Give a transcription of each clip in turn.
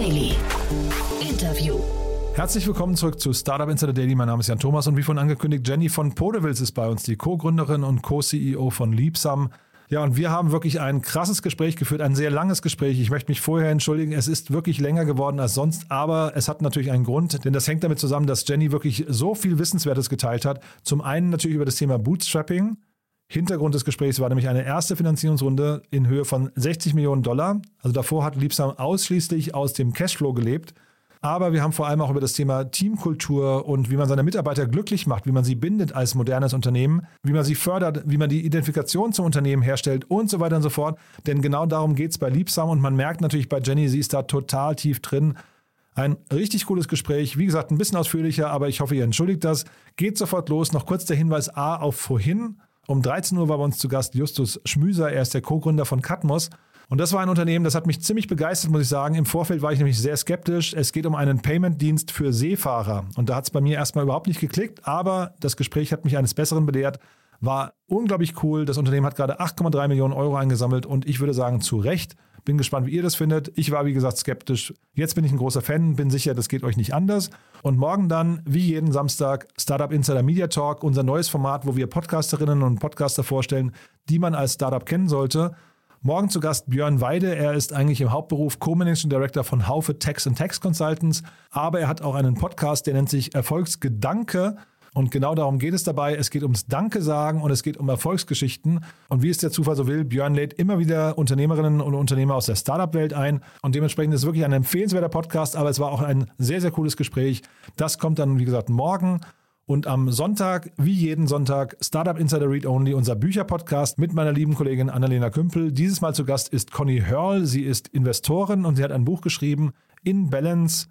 Daily. Interview. Herzlich willkommen zurück zu Startup Insider Daily. Mein Name ist Jan Thomas und wie vorhin angekündigt, Jenny von Podevils ist bei uns, die Co-Gründerin und Co-CEO von Liebsam. Ja, und wir haben wirklich ein krasses Gespräch geführt, ein sehr langes Gespräch. Ich möchte mich vorher entschuldigen, es ist wirklich länger geworden als sonst, aber es hat natürlich einen Grund, denn das hängt damit zusammen, dass Jenny wirklich so viel Wissenswertes geteilt hat. Zum einen natürlich über das Thema Bootstrapping, Hintergrund des Gesprächs war nämlich eine erste Finanzierungsrunde in Höhe von 60 Millionen Dollar. Also davor hat Liebsam ausschließlich aus dem Cashflow gelebt. Aber wir haben vor allem auch über das Thema Teamkultur und wie man seine Mitarbeiter glücklich macht, wie man sie bindet als modernes Unternehmen, wie man sie fördert, wie man die Identifikation zum Unternehmen herstellt und so weiter und so fort. Denn genau darum geht es bei Liebsam und man merkt natürlich bei Jenny, sie ist da total tief drin. Ein richtig cooles Gespräch, wie gesagt, ein bisschen ausführlicher, aber ich hoffe, ihr entschuldigt das. Geht sofort los. Noch kurz der Hinweis A auf vorhin. Um 13 Uhr war bei uns zu Gast Justus Schmüser. Er ist der Co-Gründer von Katmos. Und das war ein Unternehmen, das hat mich ziemlich begeistert, muss ich sagen. Im Vorfeld war ich nämlich sehr skeptisch. Es geht um einen Payment-Dienst für Seefahrer. Und da hat es bei mir erstmal überhaupt nicht geklickt, aber das Gespräch hat mich eines Besseren belehrt. War unglaublich cool. Das Unternehmen hat gerade 8,3 Millionen Euro eingesammelt und ich würde sagen, zu Recht. Bin gespannt, wie ihr das findet. Ich war, wie gesagt, skeptisch. Jetzt bin ich ein großer Fan, bin sicher, das geht euch nicht anders. Und morgen dann, wie jeden Samstag, Startup Insider Media Talk, unser neues Format, wo wir Podcasterinnen und Podcaster vorstellen, die man als Startup kennen sollte. Morgen zu Gast Björn Weide. Er ist eigentlich im Hauptberuf Co-Managing Director von Haufe Tax Tax Consultants, aber er hat auch einen Podcast, der nennt sich Erfolgsgedanke. Und genau darum geht es dabei. Es geht ums Danke sagen und es geht um Erfolgsgeschichten. Und wie es der Zufall so will, Björn lädt immer wieder Unternehmerinnen und Unternehmer aus der Startup-Welt ein. Und dementsprechend ist es wirklich ein empfehlenswerter Podcast, aber es war auch ein sehr, sehr cooles Gespräch. Das kommt dann, wie gesagt, morgen. Und am Sonntag, wie jeden Sonntag, Startup Insider Read Only, unser Bücherpodcast mit meiner lieben Kollegin Annalena Kümpel. Dieses Mal zu Gast ist Conny Hörl. Sie ist Investorin und sie hat ein Buch geschrieben, In Balance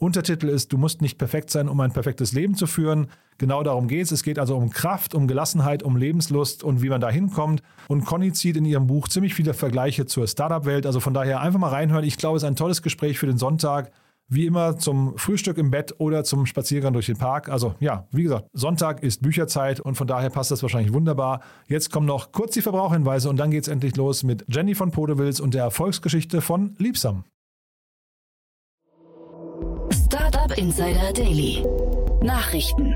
Untertitel ist, du musst nicht perfekt sein, um ein perfektes Leben zu führen. Genau darum geht es. Es geht also um Kraft, um Gelassenheit, um Lebenslust und wie man da hinkommt. Und Conny zieht in ihrem Buch ziemlich viele Vergleiche zur Startup-Welt. Also von daher einfach mal reinhören. Ich glaube, es ist ein tolles Gespräch für den Sonntag. Wie immer zum Frühstück im Bett oder zum Spaziergang durch den Park. Also ja, wie gesagt, Sonntag ist Bücherzeit und von daher passt das wahrscheinlich wunderbar. Jetzt kommen noch kurz die Verbrauchhinweise und dann geht es endlich los mit Jenny von Podewils und der Erfolgsgeschichte von Liebsam. Insider Daily. Nachrichten.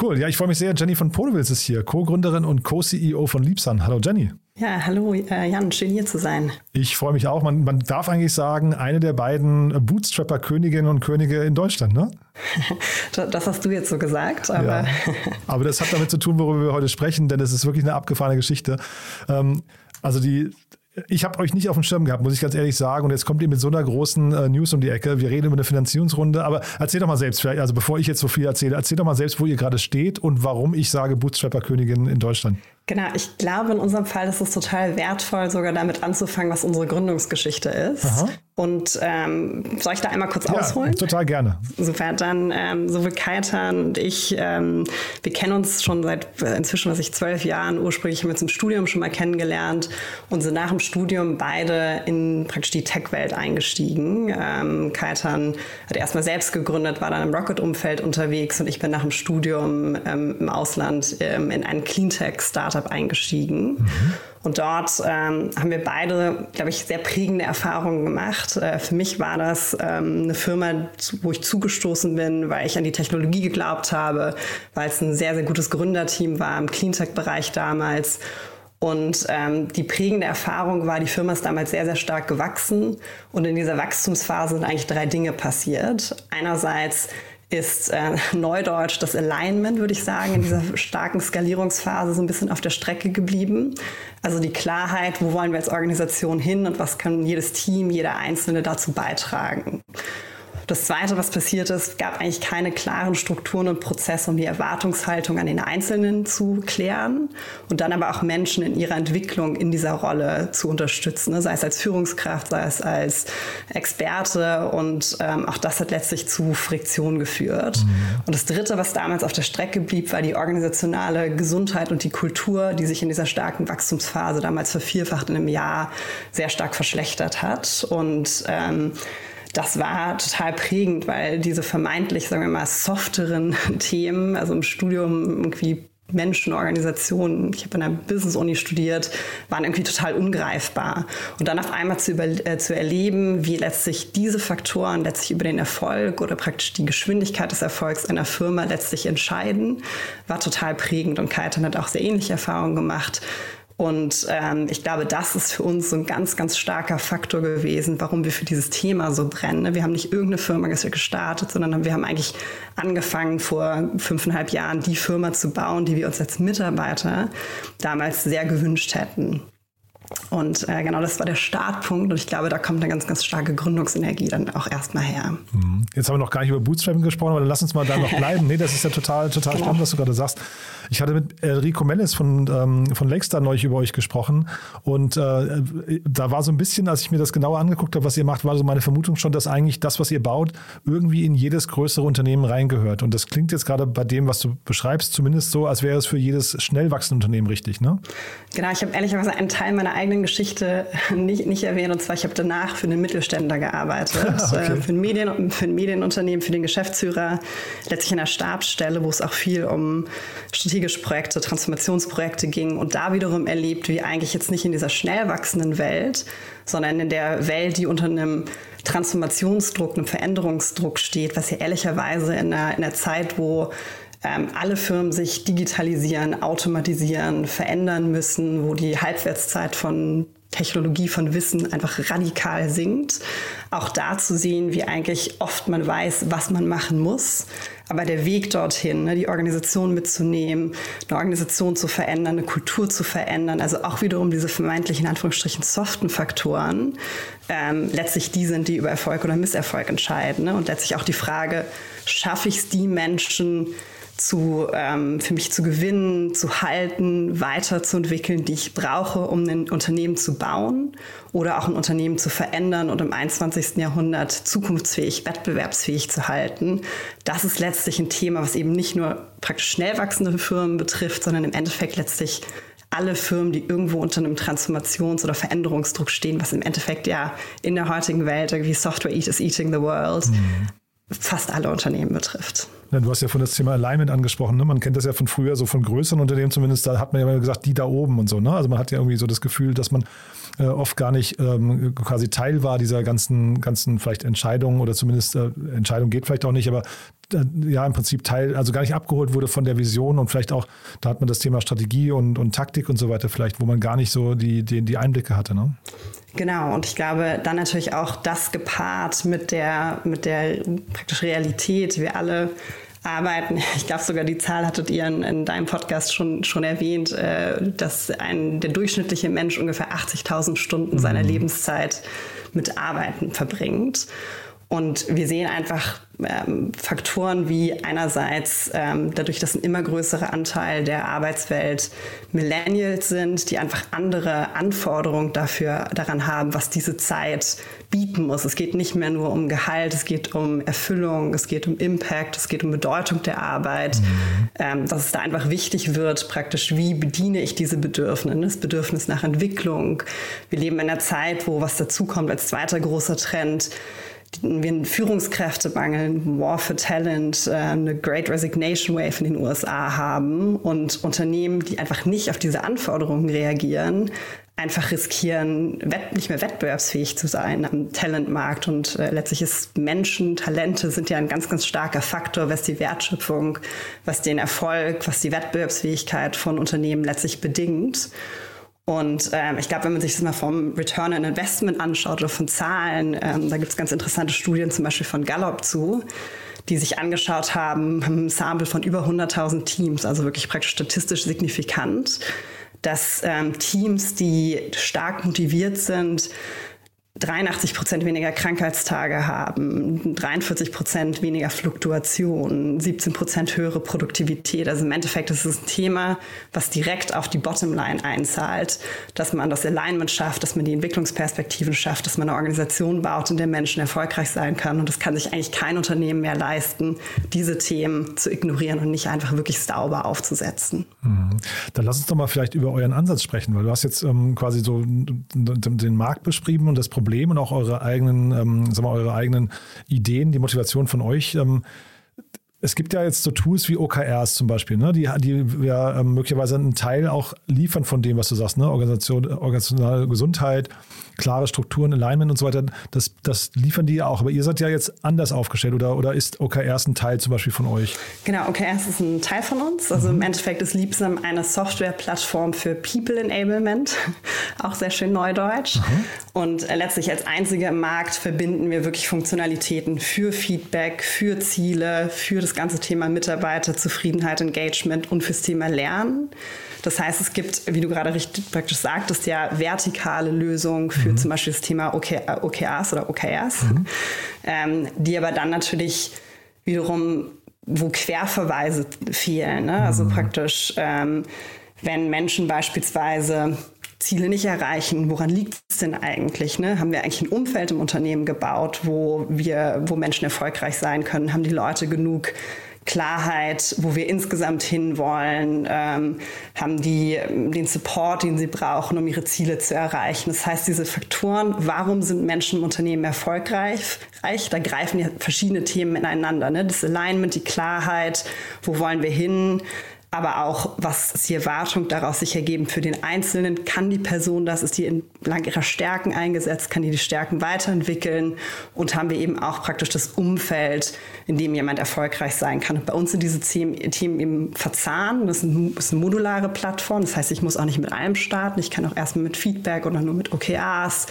Cool, ja, ich freue mich sehr. Jenny von Podewils ist hier, Co-Gründerin und Co-CEO von Liebsan. Hallo Jenny. Ja, hallo äh, Jan, schön hier zu sein. Ich freue mich auch. Man, man darf eigentlich sagen, eine der beiden Bootstrapper-Königinnen und Könige in Deutschland, ne? das hast du jetzt so gesagt, aber. Ja. Aber das hat damit zu tun, worüber wir heute sprechen, denn es ist wirklich eine abgefahrene Geschichte. Ähm, also die ich habe euch nicht auf dem Schirm gehabt, muss ich ganz ehrlich sagen. Und jetzt kommt ihr mit so einer großen äh, News um die Ecke. Wir reden über eine Finanzierungsrunde. Aber erzähl doch mal selbst, vielleicht, also bevor ich jetzt so viel erzähle, erzähl doch mal selbst, wo ihr gerade steht und warum ich sage Bootstrapper-Königin in Deutschland. Genau, ich glaube, in unserem Fall ist es total wertvoll, sogar damit anzufangen, was unsere Gründungsgeschichte ist. Aha. Und ähm, soll ich da einmal kurz ja, ausholen? Total gerne. Super, dann ähm, sowohl Kaitan und ich, ähm, wir kennen uns schon seit äh, inzwischen, was ich zwölf Jahren. Ursprünglich haben wir uns im Studium schon mal kennengelernt und sind nach dem Studium beide in praktisch die Tech-Welt eingestiegen. Ähm, Kaitan hat erstmal selbst gegründet, war dann im Rocket-Umfeld unterwegs und ich bin nach dem Studium ähm, im Ausland ähm, in ein Cleantech-Startup Startup eingestiegen. Mhm. Und dort ähm, haben wir beide, glaube ich, sehr prägende Erfahrungen gemacht. Äh, für mich war das ähm, eine Firma, wo ich zugestoßen bin, weil ich an die Technologie geglaubt habe, weil es ein sehr, sehr gutes Gründerteam war im Cleantech-Bereich damals. Und ähm, die prägende Erfahrung war, die Firma ist damals sehr, sehr stark gewachsen. Und in dieser Wachstumsphase sind eigentlich drei Dinge passiert. Einerseits ist äh, Neudeutsch das Alignment, würde ich sagen, in dieser starken Skalierungsphase so ein bisschen auf der Strecke geblieben. Also die Klarheit, wo wollen wir als Organisation hin und was kann jedes Team, jeder Einzelne dazu beitragen. Das Zweite, was passiert ist, gab eigentlich keine klaren Strukturen und Prozesse, um die Erwartungshaltung an den Einzelnen zu klären und dann aber auch Menschen in ihrer Entwicklung in dieser Rolle zu unterstützen, ne? sei es als Führungskraft, sei es als Experte und ähm, auch das hat letztlich zu Friktion geführt. Mhm. Und das Dritte, was damals auf der Strecke blieb, war die organisationale Gesundheit und die Kultur, die sich in dieser starken Wachstumsphase damals vervierfacht in einem Jahr sehr stark verschlechtert hat und ähm, das war total prägend, weil diese vermeintlich, sagen wir mal, softeren Themen, also im Studium irgendwie Menschen, Organisationen, ich habe an einer Business-Uni studiert, waren irgendwie total ungreifbar. Und dann auf einmal zu, über, äh, zu erleben, wie letztlich diese Faktoren letztlich über den Erfolg oder praktisch die Geschwindigkeit des Erfolgs einer Firma letztlich entscheiden, war total prägend. Und Kaitan hat auch sehr ähnliche Erfahrungen gemacht. Und ähm, ich glaube, das ist für uns so ein ganz, ganz starker Faktor gewesen, warum wir für dieses Thema so brennen. Wir haben nicht irgendeine Firma gestartet, sondern wir haben eigentlich angefangen, vor fünfeinhalb Jahren die Firma zu bauen, die wir uns als Mitarbeiter damals sehr gewünscht hätten. Und äh, genau das war der Startpunkt und ich glaube, da kommt eine ganz, ganz starke Gründungsenergie dann auch erstmal her. Mhm. Jetzt haben wir noch gar nicht über Bootstrapping gesprochen, aber lass uns mal da noch bleiben. nee, das ist ja total, total genau. spannend, was du gerade sagst. Ich hatte mit Enrico Mellis von, ähm, von Lakestar neulich über euch gesprochen und äh, da war so ein bisschen, als ich mir das genauer angeguckt habe, was ihr macht, war so meine Vermutung schon, dass eigentlich das, was ihr baut, irgendwie in jedes größere Unternehmen reingehört. Und das klingt jetzt gerade bei dem, was du beschreibst, zumindest so, als wäre es für jedes schnell wachsende Unternehmen richtig, ne? Genau, ich habe ehrlicherweise einen Teil meiner eigenen Geschichte nicht, nicht erwähnt. Und zwar, ich habe danach für einen Mittelständler gearbeitet, okay. Äh, für, ein Medien, für ein Medienunternehmen, für den Geschäftsführer, letztlich in der Stabsstelle, wo es auch viel um strategische Projekte, Transformationsprojekte ging. Und da wiederum erlebt, wie eigentlich jetzt nicht in dieser schnell wachsenden Welt, sondern in der Welt, die unter einem Transformationsdruck, einem Veränderungsdruck steht, was ja ehrlicherweise in einer, in einer Zeit, wo ähm, alle Firmen sich digitalisieren, automatisieren, verändern müssen, wo die Halbwertszeit von Technologie von Wissen einfach radikal sinkt. Auch da zu sehen, wie eigentlich oft man weiß, was man machen muss, aber der Weg dorthin, ne, die Organisation mitzunehmen, eine Organisation zu verändern, eine Kultur zu verändern, also auch wiederum diese vermeintlichen Anführungsstrichen soften Faktoren, ähm, letztlich die sind, die über Erfolg oder Misserfolg entscheiden. Ne? Und letztlich auch die Frage, schaffe ich es, die Menschen, zu, ähm, für mich zu gewinnen, zu halten, weiterzuentwickeln, die ich brauche, um ein Unternehmen zu bauen oder auch ein Unternehmen zu verändern und im 21. Jahrhundert zukunftsfähig, wettbewerbsfähig zu halten. Das ist letztlich ein Thema, was eben nicht nur praktisch schnell wachsende Firmen betrifft, sondern im Endeffekt letztlich alle Firmen, die irgendwo unter einem Transformations- oder Veränderungsdruck stehen, was im Endeffekt ja in der heutigen Welt irgendwie Software is eating the world, mhm. Fast alle Unternehmen betrifft. Ja, du hast ja von das Thema Alignment angesprochen. Ne? Man kennt das ja von früher, so von größeren Unternehmen zumindest. Da hat man ja immer gesagt, die da oben und so. Ne? Also man hat ja irgendwie so das Gefühl, dass man äh, oft gar nicht ähm, quasi Teil war dieser ganzen, ganzen vielleicht Entscheidungen oder zumindest äh, Entscheidung geht vielleicht auch nicht, aber ja im Prinzip Teil, also gar nicht abgeholt wurde von der Vision und vielleicht auch, da hat man das Thema Strategie und, und Taktik und so weiter vielleicht, wo man gar nicht so die, die, die Einblicke hatte. Ne? Genau, und ich glaube, dann natürlich auch das gepaart mit der, mit der praktisch Realität. Wir alle arbeiten. Ich glaube sogar die Zahl hattet ihr in, in deinem Podcast schon, schon erwähnt, äh, dass ein, der durchschnittliche Mensch ungefähr 80.000 Stunden seiner mhm. Lebenszeit mit Arbeiten verbringt. Und wir sehen einfach ähm, Faktoren wie einerseits ähm, dadurch, dass ein immer größerer Anteil der Arbeitswelt Millennials sind, die einfach andere Anforderungen dafür daran haben, was diese Zeit bieten muss. Es geht nicht mehr nur um Gehalt, es geht um Erfüllung, es geht um Impact, es geht um Bedeutung der Arbeit, mhm. ähm, dass es da einfach wichtig wird, praktisch, wie bediene ich diese Bedürfnisse, das Bedürfnis nach Entwicklung. Wir leben in einer Zeit, wo was dazukommt als zweiter großer Trend, wir Führungskräftemangel, War for Talent, äh, eine Great Resignation Wave in den USA haben und Unternehmen, die einfach nicht auf diese Anforderungen reagieren, einfach riskieren, nicht mehr wettbewerbsfähig zu sein am Talentmarkt. Und äh, letztlich ist Menschen, Talente sind ja ein ganz, ganz starker Faktor, was die Wertschöpfung, was den Erfolg, was die Wettbewerbsfähigkeit von Unternehmen letztlich bedingt. Und ähm, ich glaube, wenn man sich das mal vom Return on Investment anschaut oder von Zahlen, ähm, da gibt es ganz interessante Studien zum Beispiel von Gallup zu, die sich angeschaut haben, haben ein Sample von über 100.000 Teams, also wirklich praktisch statistisch signifikant, dass ähm, Teams, die stark motiviert sind, 83 Prozent weniger Krankheitstage haben, 43 Prozent weniger Fluktuation, 17 Prozent höhere Produktivität. Also im Endeffekt ist es ein Thema, was direkt auf die Bottomline einzahlt, dass man das Alignment schafft, dass man die Entwicklungsperspektiven schafft, dass man eine Organisation baut, in der Menschen erfolgreich sein können. Und das kann sich eigentlich kein Unternehmen mehr leisten, diese Themen zu ignorieren und nicht einfach wirklich sauber aufzusetzen. Mhm. Dann lass uns doch mal vielleicht über euren Ansatz sprechen, weil du hast jetzt ähm, quasi so den Markt beschrieben und das Problem Problem und auch eure eigenen, ähm, sagen wir, eure eigenen Ideen, die Motivation von euch. Ähm, Es gibt ja jetzt so Tools wie OKRs zum Beispiel, ne? die, die ja ähm, möglicherweise einen Teil auch liefern von dem, was du sagst, ne? Organisation, organisationale Gesundheit, klare Strukturen, Alignment und so weiter. Das, das liefern die ja auch. Aber ihr seid ja jetzt anders aufgestellt oder, oder ist OKRs ein Teil zum Beispiel von euch? Genau, OKRs ist ein Teil von uns. Also mhm. im Endeffekt ist Liebsam eine Softwareplattform für People Enablement. auch sehr schön neudeutsch. Mhm. Und äh, letztlich als einziger im Markt verbinden wir wirklich Funktionalitäten für Feedback, für Ziele, für das ganze Thema Mitarbeiterzufriedenheit, Engagement und fürs Thema Lernen. Das heißt, es gibt, wie du gerade richtig praktisch sagtest, ja vertikale Lösungen für mhm. zum Beispiel das Thema OK, OKRs oder OKRs, mhm. ähm, die aber dann natürlich wiederum, wo Querverweise fehlen. Ne? Also mhm. praktisch, ähm, wenn Menschen beispielsweise Ziele nicht erreichen. Woran liegt es denn eigentlich? Ne? Haben wir eigentlich ein Umfeld im Unternehmen gebaut, wo wir, wo Menschen erfolgreich sein können? Haben die Leute genug Klarheit, wo wir insgesamt hinwollen, ähm, haben die den Support, den sie brauchen, um ihre Ziele zu erreichen. Das heißt, diese Faktoren, warum sind Menschen im Unternehmen erfolgreich, da greifen ja verschiedene Themen ineinander. Ne? Das Alignment, die Klarheit, wo wollen wir hin, aber auch, was ist die Erwartung daraus sich ergeben für den Einzelnen? Kann die Person das? Ist die entlang ihrer Stärken eingesetzt? Kann die die Stärken weiterentwickeln? Und haben wir eben auch praktisch das Umfeld, in dem jemand erfolgreich sein kann? Und bei uns sind diese Themen, eben verzahnt. Das ist, eine modulare Plattform. Das heißt, ich muss auch nicht mit allem starten. Ich kann auch erstmal mit Feedback oder nur mit OKRs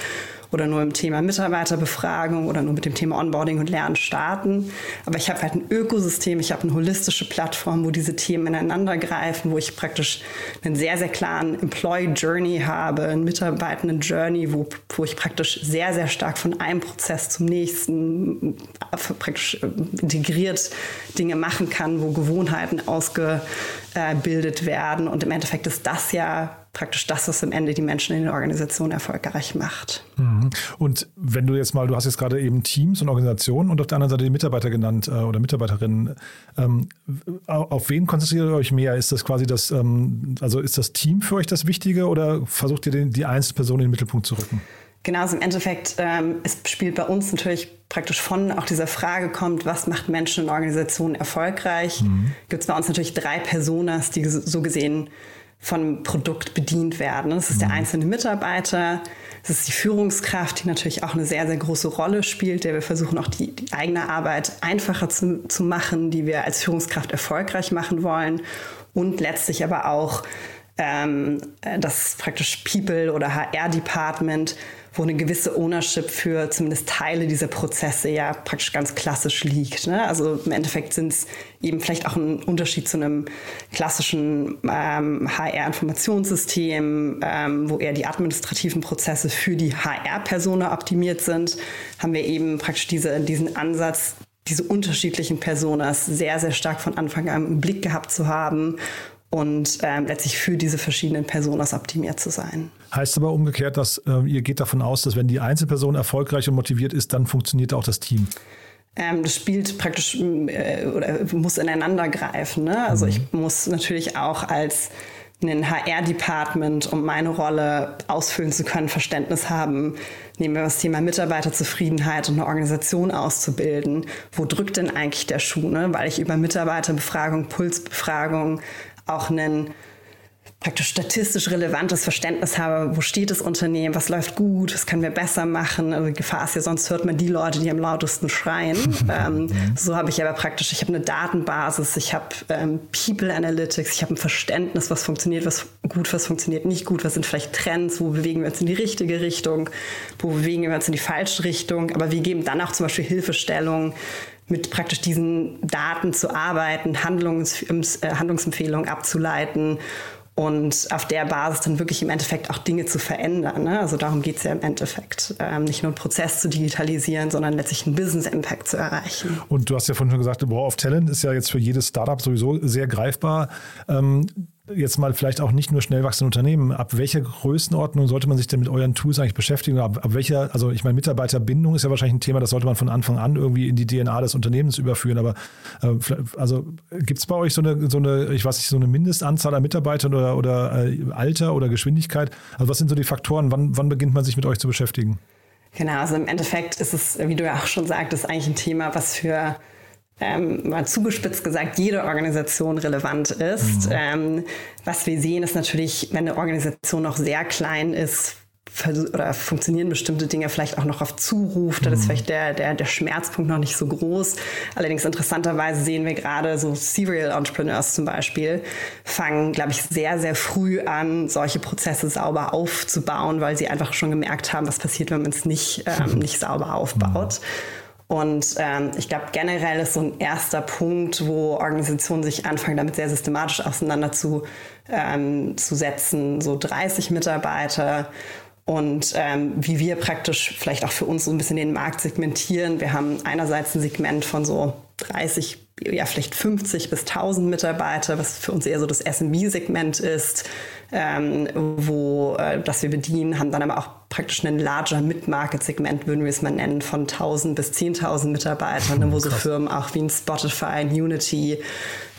oder nur im Thema Mitarbeiterbefragung oder nur mit dem Thema Onboarding und Lernen starten. Aber ich habe halt ein Ökosystem, ich habe eine holistische Plattform, wo diese Themen ineinander greifen, wo ich praktisch einen sehr, sehr klaren Employee Journey habe, einen Mitarbeitenden Journey, wo, wo ich praktisch sehr, sehr stark von einem Prozess zum nächsten äh, praktisch äh, integriert Dinge machen kann, wo Gewohnheiten ausgebildet werden. Und im Endeffekt ist das ja praktisch das, was am Ende die Menschen in den Organisationen erfolgreich macht. Mhm. Und wenn du jetzt mal, du hast jetzt gerade eben Teams und Organisationen und auf der anderen Seite die Mitarbeiter genannt äh, oder Mitarbeiterinnen. Ähm, auf wen konzentriert ihr euch mehr? Ist das quasi das, ähm, also ist das Team für euch das Wichtige oder versucht ihr den, die einzelne Person in den Mittelpunkt zu rücken? Genau, also im Endeffekt, ähm, es spielt bei uns natürlich praktisch von auch dieser Frage kommt, was macht Menschen in Organisationen erfolgreich, mhm. gibt es bei uns natürlich drei Personas, die so gesehen von Produkt bedient werden. Das ist der mhm. einzelne Mitarbeiter, das ist die Führungskraft, die natürlich auch eine sehr, sehr große Rolle spielt, der wir versuchen auch die, die eigene Arbeit einfacher zu, zu machen, die wir als Führungskraft erfolgreich machen wollen und letztlich aber auch ähm, das praktisch People oder HR-Department, wo eine gewisse Ownership für zumindest Teile dieser Prozesse ja praktisch ganz klassisch liegt. Ne? Also im Endeffekt sind es eben vielleicht auch ein Unterschied zu einem klassischen ähm, HR-Informationssystem, ähm, wo eher die administrativen Prozesse für die HR-Persona optimiert sind, haben wir eben praktisch diese, diesen Ansatz, diese unterschiedlichen Personas sehr, sehr stark von Anfang an im Blick gehabt zu haben und ähm, letztlich für diese verschiedenen Personas optimiert zu sein. Heißt aber umgekehrt, dass äh, ihr geht davon aus, dass wenn die Einzelperson erfolgreich und motiviert ist, dann funktioniert auch das Team. Ähm, das spielt praktisch äh, oder muss ineinander greifen. Ne? Also mhm. ich muss natürlich auch als ein HR-Department, um meine Rolle ausfüllen zu können, Verständnis haben, nehmen wir das Thema Mitarbeiterzufriedenheit und eine Organisation auszubilden. Wo drückt denn eigentlich der Schuh? Ne? Weil ich über Mitarbeiterbefragung, Pulsbefragung auch einen praktisch statistisch relevantes Verständnis habe, wo steht das Unternehmen, was läuft gut, was können wir besser machen. Also die Gefahr ist ja, sonst hört man die Leute, die am lautesten schreien. ähm, so habe ich aber praktisch, ich habe eine Datenbasis, ich habe ähm, People Analytics, ich habe ein Verständnis, was funktioniert, was gut, was funktioniert nicht gut, was sind vielleicht Trends, wo bewegen wir uns in die richtige Richtung, wo bewegen wir uns in die falsche Richtung. Aber wir geben dann auch zum Beispiel Hilfestellungen, mit praktisch diesen Daten zu arbeiten, Handlungs, äh, Handlungsempfehlungen abzuleiten und auf der Basis dann wirklich im Endeffekt auch Dinge zu verändern. Ne? Also darum geht es ja im Endeffekt. Ähm, nicht nur einen Prozess zu digitalisieren, sondern letztlich einen Business-Impact zu erreichen. Und du hast ja vorhin schon gesagt, War of Talent ist ja jetzt für jedes Startup sowieso sehr greifbar. Ähm, jetzt mal vielleicht auch nicht nur schnell wachsende Unternehmen, ab welcher Größenordnung sollte man sich denn mit euren Tools eigentlich beschäftigen? Ab, ab welcher, also ich meine, Mitarbeiterbindung ist ja wahrscheinlich ein Thema, das sollte man von Anfang an irgendwie in die DNA des Unternehmens überführen. Aber äh, also gibt es bei euch so eine, so eine, ich weiß nicht, so eine Mindestanzahl an Mitarbeitern oder, oder äh, Alter oder Geschwindigkeit? Also was sind so die Faktoren? Wann, wann beginnt man sich mit euch zu beschäftigen? Genau, also im Endeffekt ist es, wie du ja auch schon sagtest, eigentlich ein Thema, was für ähm, mal zugespitzt gesagt, jede Organisation relevant ist. Mhm. Ähm, was wir sehen, ist natürlich, wenn eine Organisation noch sehr klein ist, oder funktionieren bestimmte Dinge vielleicht auch noch auf Zuruf. Da ist mhm. vielleicht der, der, der Schmerzpunkt noch nicht so groß. Allerdings interessanterweise sehen wir gerade so Serial Entrepreneurs zum Beispiel fangen, glaube ich, sehr, sehr früh an, solche Prozesse sauber aufzubauen, weil sie einfach schon gemerkt haben, was passiert, wenn man es nicht, ähm, nicht sauber aufbaut. Mhm. Und ähm, ich glaube, generell ist so ein erster Punkt, wo Organisationen sich anfangen, damit sehr systematisch auseinanderzusetzen, ähm, so 30 Mitarbeiter und ähm, wie wir praktisch vielleicht auch für uns so ein bisschen den Markt segmentieren. Wir haben einerseits ein Segment von so 30, ja vielleicht 50 bis 1000 Mitarbeiter, was für uns eher so das SMB-Segment ist, ähm, wo äh, das wir bedienen, haben dann aber auch praktisch ein larger Mid-Market-Segment, würden wir es mal nennen, von 1000 bis 10.000 Mitarbeitern, ne, wo so Firmen auch wie ein Spotify, ein Unity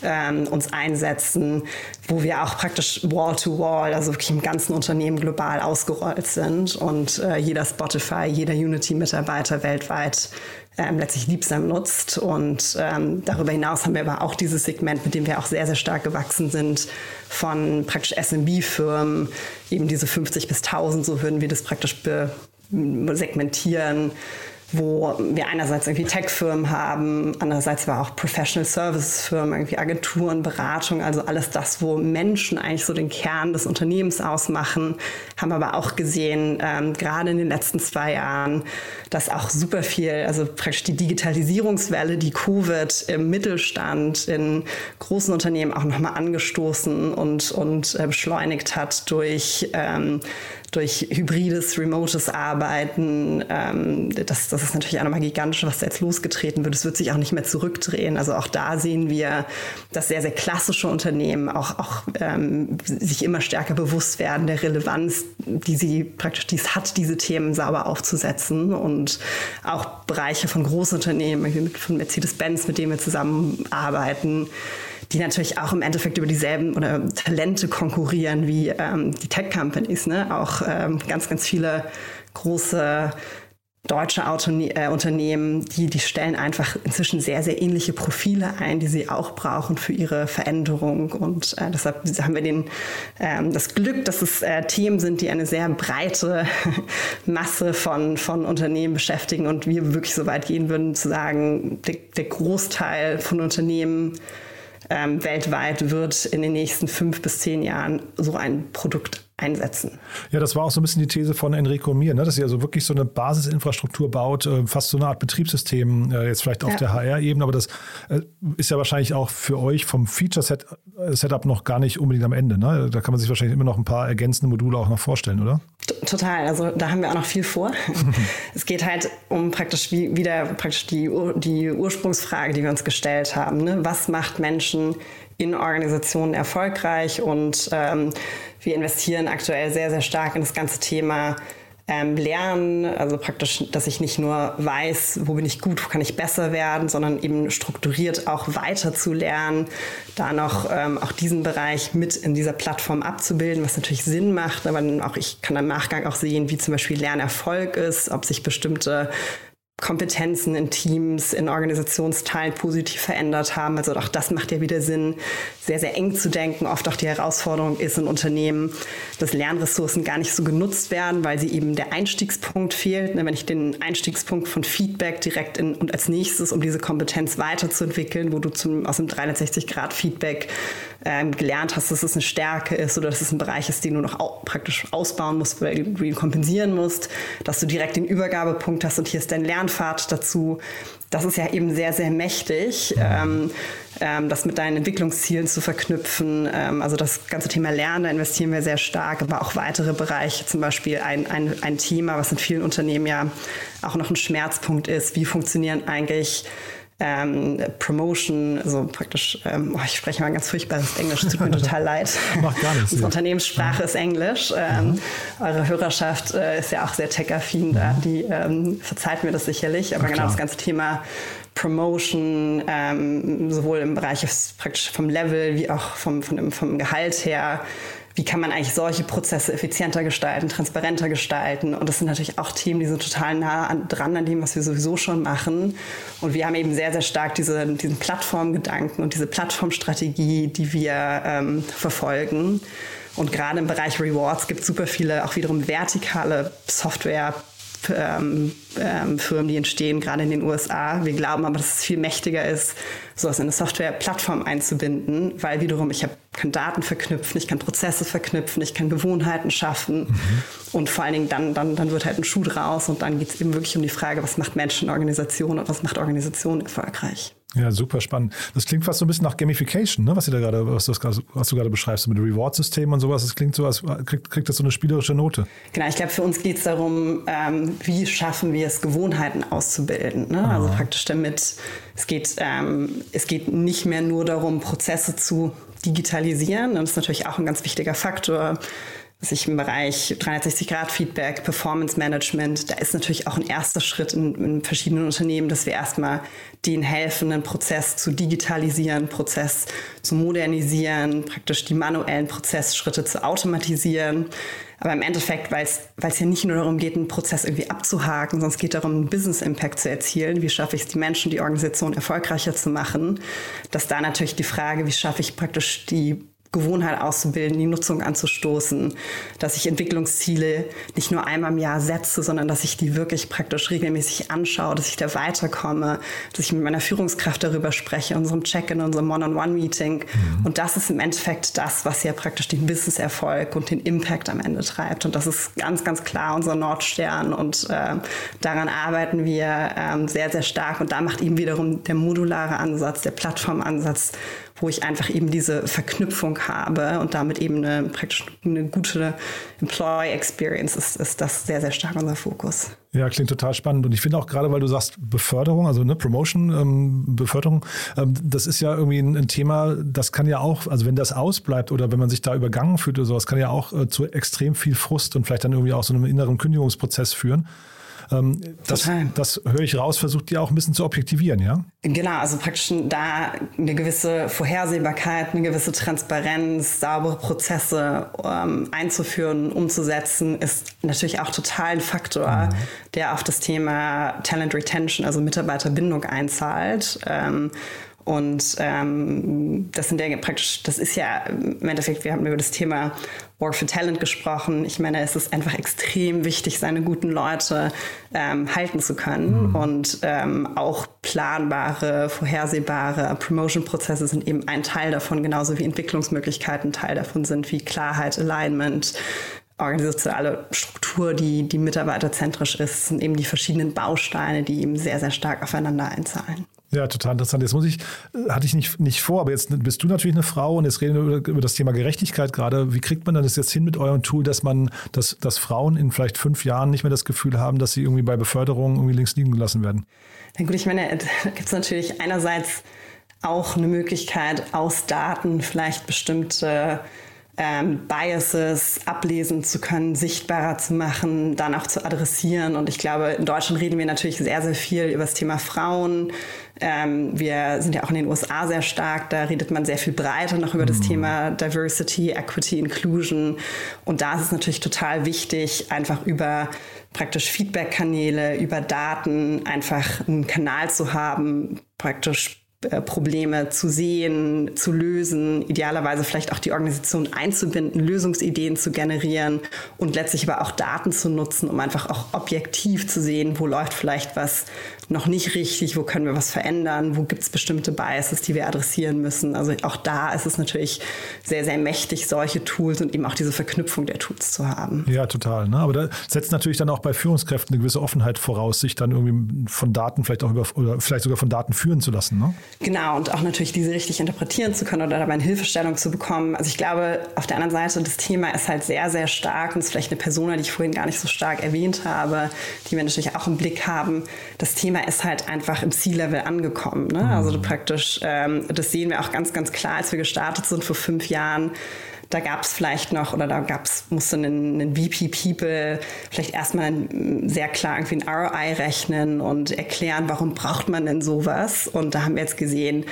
ähm, uns einsetzen, wo wir auch praktisch Wall-to-Wall, -wall, also wirklich im ganzen Unternehmen global ausgerollt sind und äh, jeder Spotify, jeder Unity-Mitarbeiter weltweit ähm, letztlich Liebsam nutzt. Und ähm, darüber hinaus haben wir aber auch dieses Segment, mit dem wir auch sehr, sehr stark gewachsen sind, von praktisch SMB-Firmen, eben diese 50 bis 1000, so würden wir das praktisch segmentieren wo wir einerseits irgendwie Tech-Firmen haben, andererseits aber auch Professional Services-Firmen, irgendwie Agenturen, Beratung, also alles das, wo Menschen eigentlich so den Kern des Unternehmens ausmachen, haben aber auch gesehen, ähm, gerade in den letzten zwei Jahren, dass auch super viel, also praktisch die Digitalisierungswelle, die Covid im Mittelstand, in großen Unternehmen auch nochmal angestoßen und, und äh, beschleunigt hat durch ähm, durch hybrides, remotes Arbeiten. Ähm, das, das ist natürlich auch nochmal gigantisch, was da jetzt losgetreten wird. Es wird sich auch nicht mehr zurückdrehen. Also auch da sehen wir, dass sehr, sehr klassische Unternehmen auch, auch ähm, sich immer stärker bewusst werden der Relevanz, die sie praktisch dies hat, diese Themen sauber aufzusetzen. Und auch Bereiche von Großunternehmen, von Mercedes-Benz, mit denen wir zusammenarbeiten, die natürlich auch im Endeffekt über dieselben oder Talente konkurrieren wie ähm, die Tech-Companies. Ne? Auch ähm, ganz, ganz viele große deutsche Autone äh, Unternehmen, die, die stellen einfach inzwischen sehr, sehr ähnliche Profile ein, die sie auch brauchen für ihre Veränderung. Und äh, deshalb haben wir den, ähm, das Glück, dass es äh, Themen sind, die eine sehr breite Masse von, von Unternehmen beschäftigen und wir wirklich so weit gehen würden zu sagen, der, der Großteil von Unternehmen ähm, weltweit wird in den nächsten fünf bis zehn Jahren so ein Produkt einsetzen. Ja, das war auch so ein bisschen die These von Enrico Mir, ne? dass ihr also wirklich so eine Basisinfrastruktur baut, äh, fast so eine Art Betriebssystem, äh, jetzt vielleicht auf ja. der HR-Ebene, aber das äh, ist ja wahrscheinlich auch für euch vom Feature-Setup noch gar nicht unbedingt am Ende. Ne? Da kann man sich wahrscheinlich immer noch ein paar ergänzende Module auch noch vorstellen, oder? Total, also da haben wir auch noch viel vor. es geht halt um praktisch wie, wieder praktisch die, die Ursprungsfrage, die wir uns gestellt haben. Ne? Was macht Menschen in Organisationen erfolgreich und ähm, wir investieren aktuell sehr, sehr stark in das ganze Thema ähm, Lernen, also praktisch, dass ich nicht nur weiß, wo bin ich gut, wo kann ich besser werden, sondern eben strukturiert auch weiter zu lernen, da noch ähm, auch diesen Bereich mit in dieser Plattform abzubilden, was natürlich Sinn macht, aber auch ich kann im Nachgang auch sehen, wie zum Beispiel Lernerfolg ist, ob sich bestimmte Kompetenzen in Teams, in Organisationsteilen positiv verändert haben. Also auch das macht ja wieder Sinn, sehr, sehr eng zu denken. Oft auch die Herausforderung ist in Unternehmen, dass Lernressourcen gar nicht so genutzt werden, weil sie eben der Einstiegspunkt fehlt. Wenn ich den Einstiegspunkt von Feedback direkt in, und als nächstes, um diese Kompetenz weiterzuentwickeln, wo du zum, aus dem 360-Grad-Feedback ähm, gelernt hast, dass es eine Stärke ist oder dass es ein Bereich ist, den du noch au praktisch ausbauen musst, weil du ihn kompensieren musst, dass du direkt den Übergabepunkt hast und hier ist dein Lernpfad dazu. Das ist ja eben sehr, sehr mächtig, ähm, ähm, das mit deinen Entwicklungszielen zu verknüpfen. Ähm, also das ganze Thema Lernen, da investieren wir sehr stark, aber auch weitere Bereiche, zum Beispiel ein, ein, ein Thema, was in vielen Unternehmen ja auch noch ein Schmerzpunkt ist. Wie funktionieren eigentlich ähm, Promotion, also praktisch, ähm, oh, ich spreche mal ganz furchtbares Englisch, tut mir total leid. Macht gar nichts. Unsere Unternehmenssprache ja. ist Englisch. Ähm, mhm. Eure Hörerschaft äh, ist ja auch sehr tech-affin, mhm. die ähm, verzeiht mir das sicherlich, aber Na, genau das ganze Thema Promotion, ähm, sowohl im Bereich praktisch vom Level wie auch vom, vom, vom Gehalt her, wie kann man eigentlich solche Prozesse effizienter gestalten, transparenter gestalten. Und das sind natürlich auch Themen, die sind total nah an, dran an dem, was wir sowieso schon machen. Und wir haben eben sehr, sehr stark diese, diesen Plattformgedanken und diese Plattformstrategie, die wir ähm, verfolgen. Und gerade im Bereich Rewards gibt es super viele auch wiederum vertikale Software ähm, ähm, Firmen, die entstehen, gerade in den USA. Wir glauben aber, dass es viel mächtiger ist, sowas in eine Softwareplattform einzubinden, weil wiederum ich hab, kann Daten verknüpfen, ich kann Prozesse verknüpfen, ich kann Gewohnheiten schaffen mhm. und vor allen Dingen dann, dann, dann wird halt ein Schuh draus und dann geht es eben wirklich um die Frage, was macht Menschen Organisation und was macht Organisation erfolgreich. Ja, super spannend. Das klingt fast so ein bisschen nach Gamification, ne? was, da gerade, was, was du gerade beschreibst, mit Reward-System und sowas. Das klingt so, als kriegt, kriegt das so eine spielerische Note. Genau, ich glaube, für uns geht es darum, ähm, wie schaffen wir es, Gewohnheiten auszubilden. Ne? Also praktisch damit, es geht, ähm, es geht nicht mehr nur darum, Prozesse zu digitalisieren. Das ist natürlich auch ein ganz wichtiger Faktor sich im Bereich 360-Grad-Feedback, Performance-Management, da ist natürlich auch ein erster Schritt in, in, verschiedenen Unternehmen, dass wir erstmal denen helfen, einen Prozess zu digitalisieren, Prozess zu modernisieren, praktisch die manuellen Prozessschritte zu automatisieren. Aber im Endeffekt, weil es ja nicht nur darum geht, einen Prozess irgendwie abzuhaken, sondern es geht darum, einen Business-Impact zu erzielen. Wie schaffe ich es, die Menschen, die Organisation erfolgreicher zu machen? Dass da natürlich die Frage, wie schaffe ich praktisch die Gewohnheit auszubilden, die Nutzung anzustoßen, dass ich Entwicklungsziele nicht nur einmal im Jahr setze, sondern dass ich die wirklich praktisch regelmäßig anschaue, dass ich da weiterkomme, dass ich mit meiner Führungskraft darüber spreche, in unserem Check-in, unserem One-on-One-Meeting. Mhm. Und das ist im Endeffekt das, was ja praktisch den Business-Erfolg und den Impact am Ende treibt. Und das ist ganz, ganz klar unser Nordstern. Und äh, daran arbeiten wir äh, sehr, sehr stark. Und da macht eben wiederum der modulare Ansatz, der Plattformansatz wo ich einfach eben diese Verknüpfung habe und damit eben eine praktisch eine gute Employee Experience ist, ist das sehr, sehr stark unser Fokus. Ja, klingt total spannend. Und ich finde auch gerade, weil du sagst Beförderung, also ne, Promotion, ähm, Beförderung, ähm, das ist ja irgendwie ein, ein, Thema, das kann ja auch, also wenn das ausbleibt oder wenn man sich da übergangen fühlt oder sowas, kann ja auch äh, zu extrem viel Frust und vielleicht dann irgendwie auch so einem inneren Kündigungsprozess führen. Ähm, das, das höre ich raus, versucht ihr auch ein bisschen zu objektivieren, ja? Genau, also praktisch da eine gewisse Vorhersehbarkeit, eine gewisse Transparenz, saubere Prozesse ähm, einzuführen, umzusetzen, ist natürlich auch total ein Faktor, mhm. der auf das Thema Talent Retention, also Mitarbeiterbindung einzahlt. Ähm, und ähm, das sind ja praktisch, das ist ja im Endeffekt, wir haben über das Thema War for Talent gesprochen. Ich meine, es ist einfach extrem wichtig, seine guten Leute ähm, halten zu können. Mhm. Und ähm, auch planbare, vorhersehbare Promotion-Prozesse sind eben ein Teil davon, genauso wie Entwicklungsmöglichkeiten Teil davon sind, wie Klarheit, Alignment, organisationale Struktur, die, die mitarbeiterzentrisch ist, sind eben die verschiedenen Bausteine, die eben sehr, sehr stark aufeinander einzahlen. Ja, total interessant. Jetzt muss ich, hatte ich nicht, nicht vor, aber jetzt bist du natürlich eine Frau und jetzt reden wir über, über das Thema Gerechtigkeit gerade. Wie kriegt man dann das jetzt hin mit eurem Tool, dass man, dass, dass Frauen in vielleicht fünf Jahren nicht mehr das Gefühl haben, dass sie irgendwie bei Beförderung irgendwie links liegen gelassen werden? Na gut, ich meine, da gibt es natürlich einerseits auch eine Möglichkeit, aus Daten vielleicht bestimmte ähm, Biases ablesen zu können, sichtbarer zu machen, dann auch zu adressieren. Und ich glaube, in Deutschland reden wir natürlich sehr, sehr viel über das Thema Frauen. Ähm, wir sind ja auch in den USA sehr stark, da redet man sehr viel breiter noch über das mhm. Thema Diversity, Equity, Inclusion. Und da ist es natürlich total wichtig, einfach über praktisch Feedback-Kanäle, über Daten einfach einen Kanal zu haben, praktisch Probleme zu sehen, zu lösen, idealerweise vielleicht auch die Organisation einzubinden, Lösungsideen zu generieren und letztlich aber auch Daten zu nutzen, um einfach auch objektiv zu sehen, wo läuft vielleicht was noch nicht richtig, wo können wir was verändern, wo gibt es bestimmte Biases, die wir adressieren müssen. Also auch da ist es natürlich sehr, sehr mächtig, solche Tools und eben auch diese Verknüpfung der Tools zu haben. Ja, total. Ne? Aber da setzt natürlich dann auch bei Führungskräften eine gewisse Offenheit voraus, sich dann irgendwie von Daten vielleicht auch über oder vielleicht sogar von Daten führen zu lassen. Ne? Genau, und auch natürlich diese richtig interpretieren zu können oder dabei eine Hilfestellung zu bekommen. Also ich glaube, auf der anderen Seite, das Thema ist halt sehr, sehr stark und ist vielleicht eine Person, die ich vorhin gar nicht so stark erwähnt habe, die wir natürlich auch im Blick haben. Das Thema ist halt einfach im C-Level angekommen. Ne? Also du praktisch, ähm, das sehen wir auch ganz, ganz klar, als wir gestartet sind vor fünf Jahren. Da gab es vielleicht noch, oder da gab's, musste ein, ein VP People vielleicht erstmal sehr klar irgendwie ein ROI rechnen und erklären, warum braucht man denn sowas. Und da haben wir jetzt gesehen,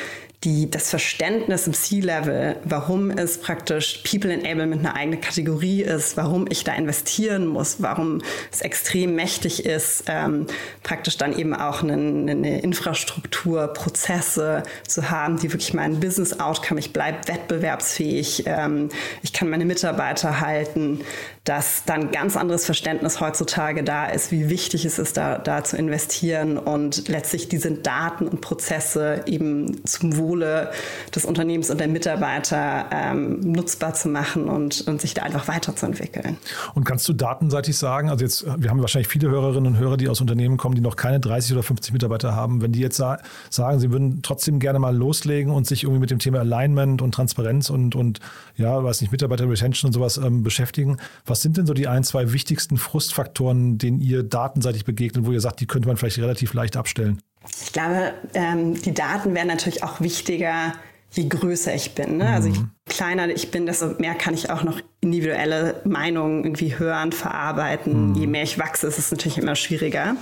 die, das Verständnis im C-Level, warum es praktisch People Enablement eine eigene Kategorie ist, warum ich da investieren muss, warum es extrem mächtig ist, ähm, praktisch dann eben auch eine, eine, Infrastruktur, Prozesse zu haben, die wirklich mein Business Outcome, ich bleibe wettbewerbsfähig, ähm, ich kann meine Mitarbeiter halten, dass dann ganz anderes Verständnis heutzutage da ist, wie wichtig es ist, da, da zu investieren und letztlich diese Daten und Prozesse eben zum Wohle des Unternehmens und der Mitarbeiter ähm, nutzbar zu machen und, und sich da einfach weiterzuentwickeln. Und kannst du datenseitig sagen, also jetzt, wir haben wahrscheinlich viele Hörerinnen und Hörer, die aus Unternehmen kommen, die noch keine 30 oder 50 Mitarbeiter haben, wenn die jetzt sa sagen, sie würden trotzdem gerne mal loslegen und sich irgendwie mit dem Thema Alignment und Transparenz und, und ja, weiß nicht, Mitarbeiter Retention und sowas ähm, beschäftigen, was sind denn so die ein, zwei wichtigsten Frustfaktoren, denen ihr datenseitig begegnet, wo ihr sagt, die könnte man vielleicht relativ leicht abstellen? Ich glaube, ähm, die Daten werden natürlich auch wichtiger, je größer ich bin. Ne? Also je mhm. kleiner ich bin, desto mehr kann ich auch noch individuelle Meinungen irgendwie hören, verarbeiten. Mhm. Je mehr ich wachse, ist es natürlich immer schwieriger.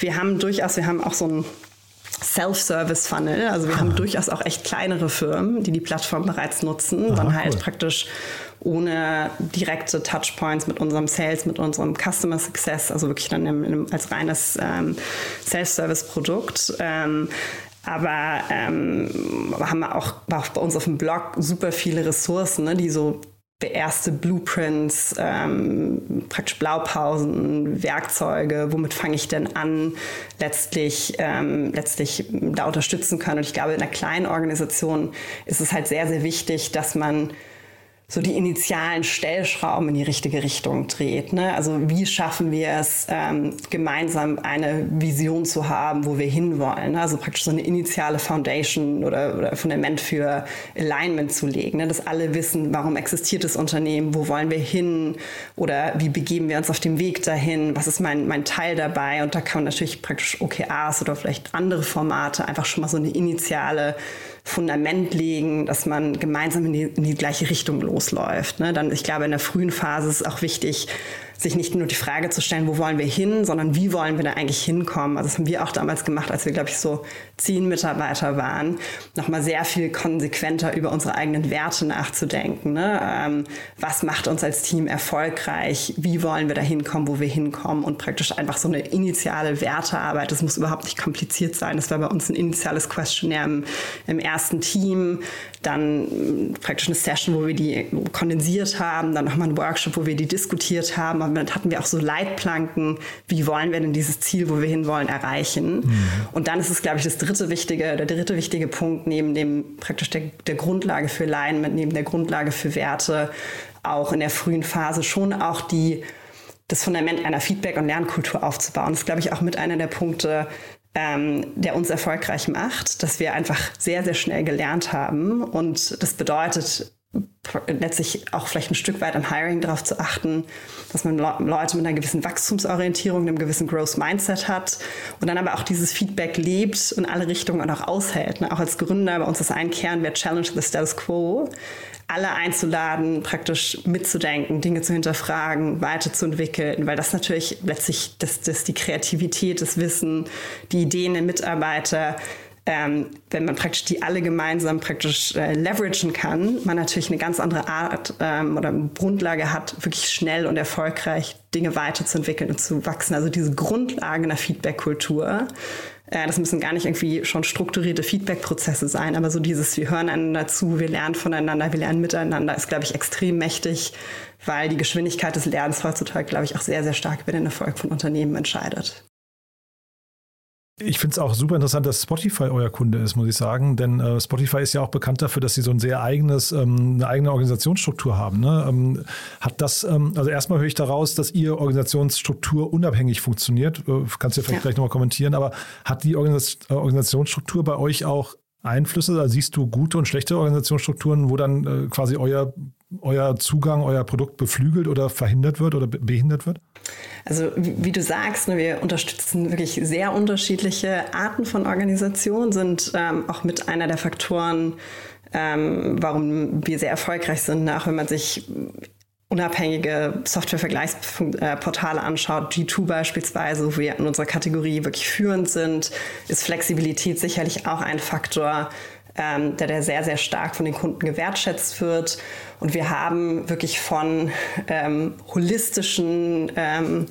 Wir haben durchaus, wir haben auch so ein Self-Service-Funnel. Also wir ah. haben durchaus auch echt kleinere Firmen, die die Plattform bereits nutzen, Aha, dann halt cool. praktisch ohne direkte Touchpoints mit unserem Sales, mit unserem Customer Success, also wirklich dann im, im, als reines ähm, Self-Service-Produkt. Ähm, aber ähm, haben wir auch, auch bei uns auf dem Blog super viele Ressourcen, ne, die so erste Blueprints, ähm, praktisch Blaupausen, Werkzeuge, womit fange ich denn an, letztlich, ähm, letztlich da unterstützen können. Und ich glaube, in einer kleinen Organisation ist es halt sehr, sehr wichtig, dass man so die initialen Stellschrauben in die richtige Richtung dreht. Ne? Also wie schaffen wir es, ähm, gemeinsam eine Vision zu haben, wo wir hinwollen. Ne? Also praktisch so eine initiale Foundation oder, oder Fundament für Alignment zu legen, ne? dass alle wissen, warum existiert das Unternehmen, wo wollen wir hin oder wie begeben wir uns auf dem Weg dahin, was ist mein, mein Teil dabei. Und da kann man natürlich praktisch OKRs oder vielleicht andere Formate einfach schon mal so eine initiale Fundament legen, dass man gemeinsam in die, in die gleiche Richtung losläuft. Ne? Dann, ich glaube, in der frühen Phase ist es auch wichtig, sich nicht nur die Frage zu stellen, wo wollen wir hin, sondern wie wollen wir da eigentlich hinkommen. Also das haben wir auch damals gemacht, als wir, glaube ich, so zehn Mitarbeiter waren, nochmal sehr viel konsequenter über unsere eigenen Werte nachzudenken. Ne? Ähm, was macht uns als Team erfolgreich? Wie wollen wir da hinkommen, wo wir hinkommen? Und praktisch einfach so eine initiale Wertearbeit. Das muss überhaupt nicht kompliziert sein. Das war bei uns ein initiales Questionnaire im, im ersten Team. Dann praktisch eine Session, wo wir die kondensiert haben. Dann nochmal ein Workshop, wo wir die diskutiert haben und dann hatten wir auch so Leitplanken, wie wollen wir denn dieses Ziel, wo wir hinwollen, erreichen. Mhm. Und dann ist es, glaube ich, das dritte wichtige, der dritte wichtige Punkt neben dem praktisch der, der Grundlage für Alignment, neben der Grundlage für Werte, auch in der frühen Phase schon auch die das Fundament einer Feedback- und Lernkultur aufzubauen. Das ist, glaube ich, auch mit einer der Punkte, ähm, der uns erfolgreich macht, dass wir einfach sehr, sehr schnell gelernt haben. Und das bedeutet, letztlich auch vielleicht ein Stück weit am Hiring darauf zu achten, dass man Leute mit einer gewissen Wachstumsorientierung, einem gewissen Growth Mindset hat und dann aber auch dieses Feedback lebt und alle Richtungen und auch aushält. Ne? Auch als Gründer bei uns ist ein Kernwert Challenge the Status Quo, alle einzuladen, praktisch mitzudenken, Dinge zu hinterfragen, weiterzuentwickeln, weil das natürlich letztlich das, das die Kreativität, das Wissen, die Ideen der Mitarbeiter ähm, wenn man praktisch die alle gemeinsam praktisch äh, leveragen kann, man natürlich eine ganz andere Art ähm, oder Grundlage hat, wirklich schnell und erfolgreich Dinge weiterzuentwickeln und zu wachsen. Also diese Grundlage einer Feedback-Kultur. Äh, das müssen gar nicht irgendwie schon strukturierte Feedback-Prozesse sein, aber so dieses, wir hören einander zu, wir lernen voneinander, wir lernen miteinander, ist, glaube ich, extrem mächtig, weil die Geschwindigkeit des Lernens heutzutage, glaube ich, auch sehr, sehr stark über den Erfolg von Unternehmen entscheidet. Ich finde es auch super interessant, dass Spotify euer Kunde ist, muss ich sagen. Denn äh, Spotify ist ja auch bekannt dafür, dass sie so ein sehr eigenes, ähm, eine eigene Organisationsstruktur haben. Ne? Ähm, hat das, ähm, also erstmal höre ich daraus, dass ihr Organisationsstruktur unabhängig funktioniert. Äh, kannst du ja vielleicht ja. gleich nochmal kommentieren, aber hat die Organis äh, Organisationsstruktur bei euch auch Einflüsse? Da siehst du gute und schlechte Organisationsstrukturen, wo dann äh, quasi euer, euer Zugang, euer Produkt beflügelt oder verhindert wird oder behindert wird? Also wie du sagst, ne, wir unterstützen wirklich sehr unterschiedliche Arten von Organisationen, sind ähm, auch mit einer der Faktoren, ähm, warum wir sehr erfolgreich sind, ne, auch wenn man sich unabhängige Softwarevergleichsportale anschaut, G2 beispielsweise, wo wir in unserer Kategorie wirklich führend sind, ist Flexibilität sicherlich auch ein Faktor, ähm, der, der sehr, sehr stark von den Kunden gewertschätzt wird. Und wir haben wirklich von ähm, holistischen ähm,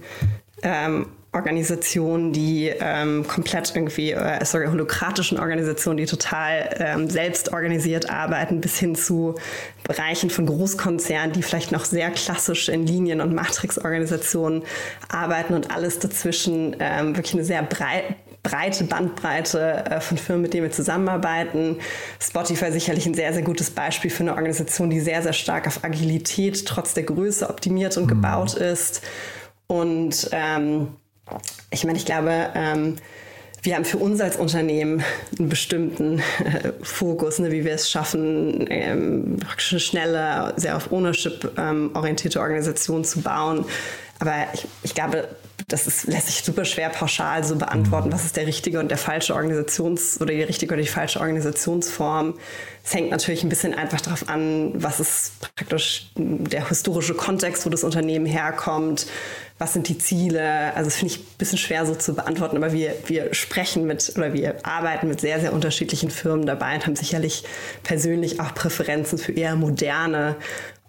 ähm, Organisationen, die ähm, komplett irgendwie, äh, sorry, holokratischen Organisationen, die total ähm, selbst organisiert arbeiten, bis hin zu Bereichen von Großkonzernen, die vielleicht noch sehr klassisch in Linien- und Matrixorganisationen arbeiten und alles dazwischen ähm, wirklich eine sehr breit, breite Bandbreite äh, von Firmen, mit denen wir zusammenarbeiten. Spotify sicherlich ein sehr, sehr gutes Beispiel für eine Organisation, die sehr, sehr stark auf Agilität trotz der Größe optimiert und mhm. gebaut ist. Und ähm, ich meine, ich glaube, ähm, wir haben für uns als Unternehmen einen bestimmten äh, Fokus, ne, wie wir es schaffen, ähm, eine schnelle, sehr auf Ownership ähm, orientierte Organisation zu bauen. Aber ich, ich glaube, das ist, lässt sich super schwer pauschal so beantworten, mhm. was ist der richtige und der falsche Organisations- oder die richtige oder die falsche Organisationsform. Es hängt natürlich ein bisschen einfach darauf an, was ist praktisch der historische Kontext, wo das Unternehmen herkommt, was sind die Ziele. Also das finde ich ein bisschen schwer so zu beantworten, aber wir, wir sprechen mit oder wir arbeiten mit sehr, sehr unterschiedlichen Firmen dabei und haben sicherlich persönlich auch Präferenzen für eher moderne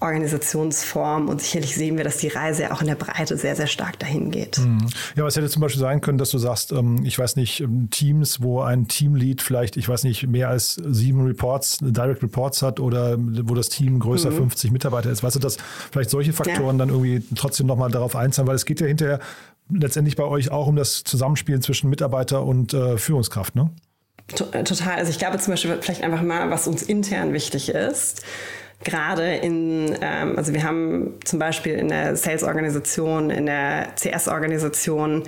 Organisationsform und sicherlich sehen wir, dass die Reise auch in der Breite sehr, sehr stark dahin geht. Mhm. Ja, was hätte zum Beispiel sein können, dass du sagst, ähm, ich weiß nicht, ähm, Teams, wo ein Teamlead vielleicht, ich weiß nicht, mehr als sieben Reports, Direct Reports hat oder wo das Team größer mhm. 50 Mitarbeiter ist. Weißt du, dass vielleicht solche Faktoren ja. dann irgendwie trotzdem nochmal darauf einzahlen, weil es geht ja hinterher letztendlich bei euch auch um das Zusammenspielen zwischen Mitarbeiter und äh, Führungskraft, ne? Total. Also ich glaube zum Beispiel vielleicht einfach mal, was uns intern wichtig ist gerade in, ähm, also wir haben zum Beispiel in der Sales-Organisation, in der CS-Organisation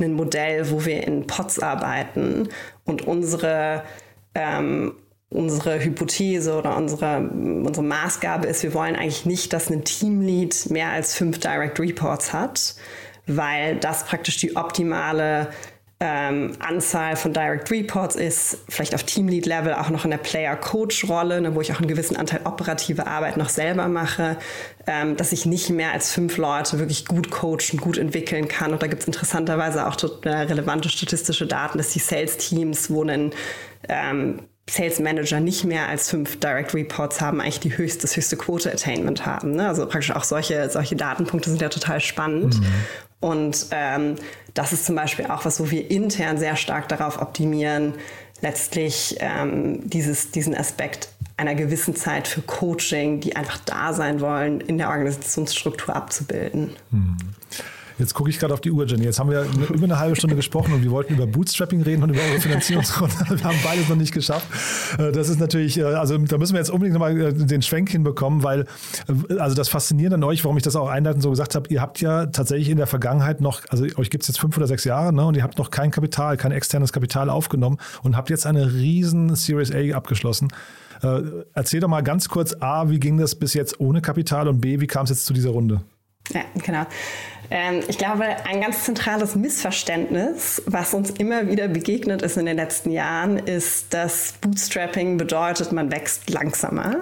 ein Modell, wo wir in Pots arbeiten und unsere ähm, unsere Hypothese oder unsere, unsere Maßgabe ist, wir wollen eigentlich nicht, dass ein Teamlead mehr als fünf Direct Reports hat, weil das praktisch die optimale ähm, Anzahl von Direct Reports ist, vielleicht auf Teamlead-Level auch noch in der Player-Coach-Rolle, ne, wo ich auch einen gewissen Anteil operative Arbeit noch selber mache, ähm, dass ich nicht mehr als fünf Leute wirklich gut coachen, gut entwickeln kann. Und da gibt es interessanterweise auch äh, relevante statistische Daten, dass die Sales-Teams, wo ein ähm, Sales Manager nicht mehr als fünf Direct Reports haben, eigentlich die höchste, das höchste Quote-Attainment haben. Ne? Also praktisch auch solche, solche Datenpunkte sind ja total spannend. Mhm. Und ähm, das ist zum Beispiel auch was, wo wir intern sehr stark darauf optimieren, letztlich ähm, dieses, diesen Aspekt einer gewissen Zeit für Coaching, die einfach da sein wollen, in der Organisationsstruktur abzubilden. Hm. Jetzt gucke ich gerade auf die Uhr, Jenny. Jetzt haben wir über eine halbe Stunde gesprochen und wir wollten über Bootstrapping reden und über eure Finanzierungsrunde. Wir haben beides noch nicht geschafft. Äh, das ist natürlich, äh, also da müssen wir jetzt unbedingt nochmal äh, den Schwenk hinbekommen, weil, also das Faszinierende an euch, warum ich das auch einleitend so gesagt habe, ihr habt ja tatsächlich in der Vergangenheit noch, also euch gibt es jetzt fünf oder sechs Jahre, ne, und ihr habt noch kein Kapital, kein externes Kapital aufgenommen und habt jetzt eine riesen Series A abgeschlossen. erzähl doch mal ganz kurz, A, wie ging das bis jetzt ohne Kapital und B, wie kam es jetzt zu dieser Runde? Ja, genau. Ähm, ich glaube, ein ganz zentrales Missverständnis, was uns immer wieder begegnet ist in den letzten Jahren, ist, dass Bootstrapping bedeutet, man wächst langsamer.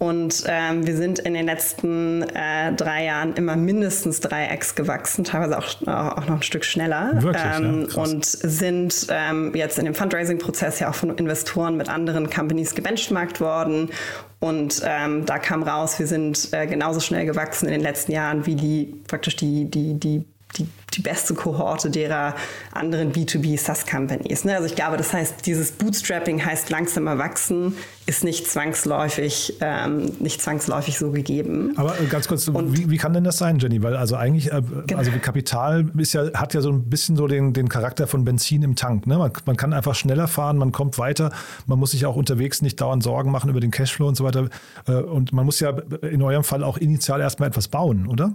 Und ähm, wir sind in den letzten äh, drei Jahren immer mindestens drei X gewachsen, teilweise auch, auch noch ein Stück schneller. Wirklich, ähm, ja, und sind ähm, jetzt in dem Fundraising-Prozess ja auch von Investoren mit anderen Companies gebenchmarkt worden. Und ähm, da kam raus, wir sind äh, genauso schnell gewachsen in den letzten Jahren wie die praktisch die, die, die die, die beste Kohorte derer anderen B2B SaaS-Companies. Ne? Also ich glaube, das heißt, dieses Bootstrapping heißt langsamer wachsen, ist nicht zwangsläufig, ähm, nicht zwangsläufig so gegeben. Aber äh, ganz kurz, Und, wie, wie, kann denn das sein, Jenny? Weil also eigentlich, äh, genau. also Kapital ist ja, hat ja so ein bisschen so den, den Charakter von Benzin im Tank. Ne? Man, man kann einfach schneller fahren, man kommt weiter, man muss sich auch unterwegs nicht dauernd Sorgen machen über den Cashflow und so weiter. Äh, und man muss ja in eurem Fall auch initial erstmal etwas bauen, oder?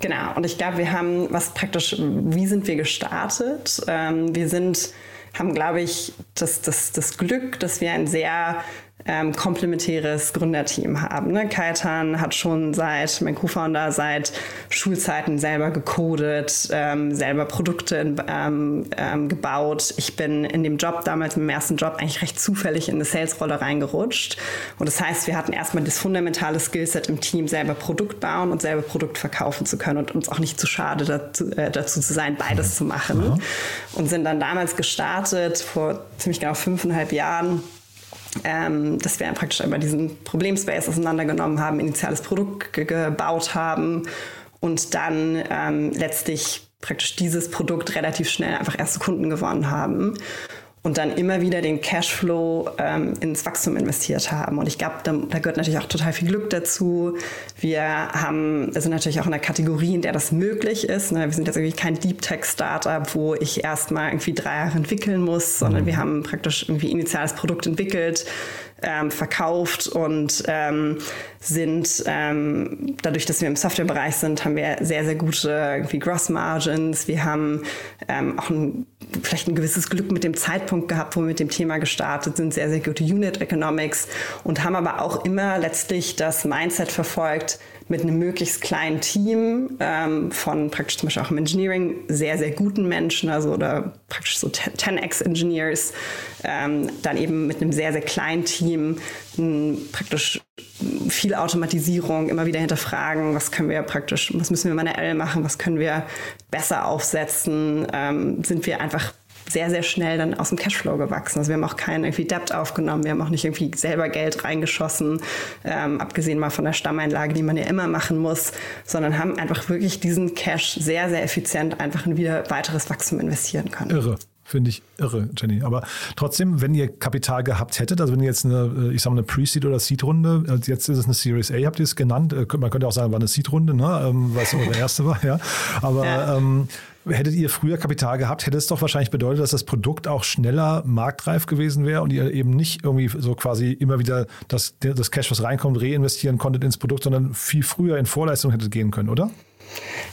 Genau, und ich glaube, wir haben was praktisch, wie sind wir gestartet? Ähm, wir sind, haben, glaube ich, das, das, das Glück, dass wir ein sehr ähm, komplementäres Gründerteam haben. Ne? Kaitan hat schon seit, mein Co-Founder, seit Schulzeiten selber gecodet, ähm, selber Produkte ähm, ähm, gebaut. Ich bin in dem Job, damals im ersten Job, eigentlich recht zufällig in eine Sales-Rolle reingerutscht. Und das heißt, wir hatten erstmal das fundamentale Skillset im Team, selber Produkt bauen und selber Produkt verkaufen zu können und uns auch nicht zu schade dazu, äh, dazu zu sein, beides zu machen. Ja. Und sind dann damals gestartet, vor ziemlich genau fünfeinhalb Jahren ähm, dass wir praktisch einmal diesen Problemspace auseinandergenommen haben, initiales Produkt gebaut haben und dann ähm, letztlich praktisch dieses Produkt relativ schnell einfach erste Kunden gewonnen haben und dann immer wieder den Cashflow ähm, ins Wachstum investiert haben. Und ich glaube, da, da, gehört natürlich auch total viel Glück dazu. Wir haben, sind natürlich auch in der Kategorie, in der das möglich ist. Ne? Wir sind jetzt irgendwie kein Deep Tech Startup, wo ich erstmal irgendwie drei Jahre entwickeln muss, sondern wir haben praktisch irgendwie initiales Produkt entwickelt, ähm, verkauft und ähm, sind ähm, dadurch, dass wir im Softwarebereich sind, haben wir sehr, sehr gute irgendwie Gross Margins. Wir haben ähm, auch ein, vielleicht ein gewisses Glück mit dem Zeitpunkt gehabt, wo wir mit dem Thema gestartet sind, sehr, sehr gute Unit Economics und haben aber auch immer letztlich das Mindset verfolgt, mit einem möglichst kleinen Team ähm, von praktisch zum Beispiel auch im Engineering sehr, sehr guten Menschen, also oder praktisch so 10x-Engineers, ähm, dann eben mit einem sehr, sehr kleinen Team m, praktisch viel Automatisierung, immer wieder hinterfragen, was können wir praktisch, was müssen wir manuell machen, was können wir besser aufsetzen, ähm, sind wir einfach sehr, sehr schnell dann aus dem Cashflow gewachsen. Also wir haben auch keinen irgendwie Debt aufgenommen, wir haben auch nicht irgendwie selber Geld reingeschossen, ähm, abgesehen mal von der Stammeinlage, die man ja immer machen muss, sondern haben einfach wirklich diesen Cash sehr, sehr effizient einfach in wieder weiteres Wachstum investieren können. Irre. Finde ich irre, Jenny. Aber trotzdem, wenn ihr Kapital gehabt hättet, also wenn ihr jetzt eine, ich sag mal, eine Pre-Seed- oder Seed-Runde, also jetzt ist es eine Series A, habt ihr es genannt. Äh, man könnte auch sagen, war eine Seed-Runde, ne? Ähm, weil es eure erste war, ja. Aber ja. Ähm, hättet ihr früher Kapital gehabt, hätte es doch wahrscheinlich bedeutet, dass das Produkt auch schneller marktreif gewesen wäre und ihr eben nicht irgendwie so quasi immer wieder das, das Cash, was reinkommt, reinvestieren konntet ins Produkt, sondern viel früher in Vorleistung hättet gehen können, oder?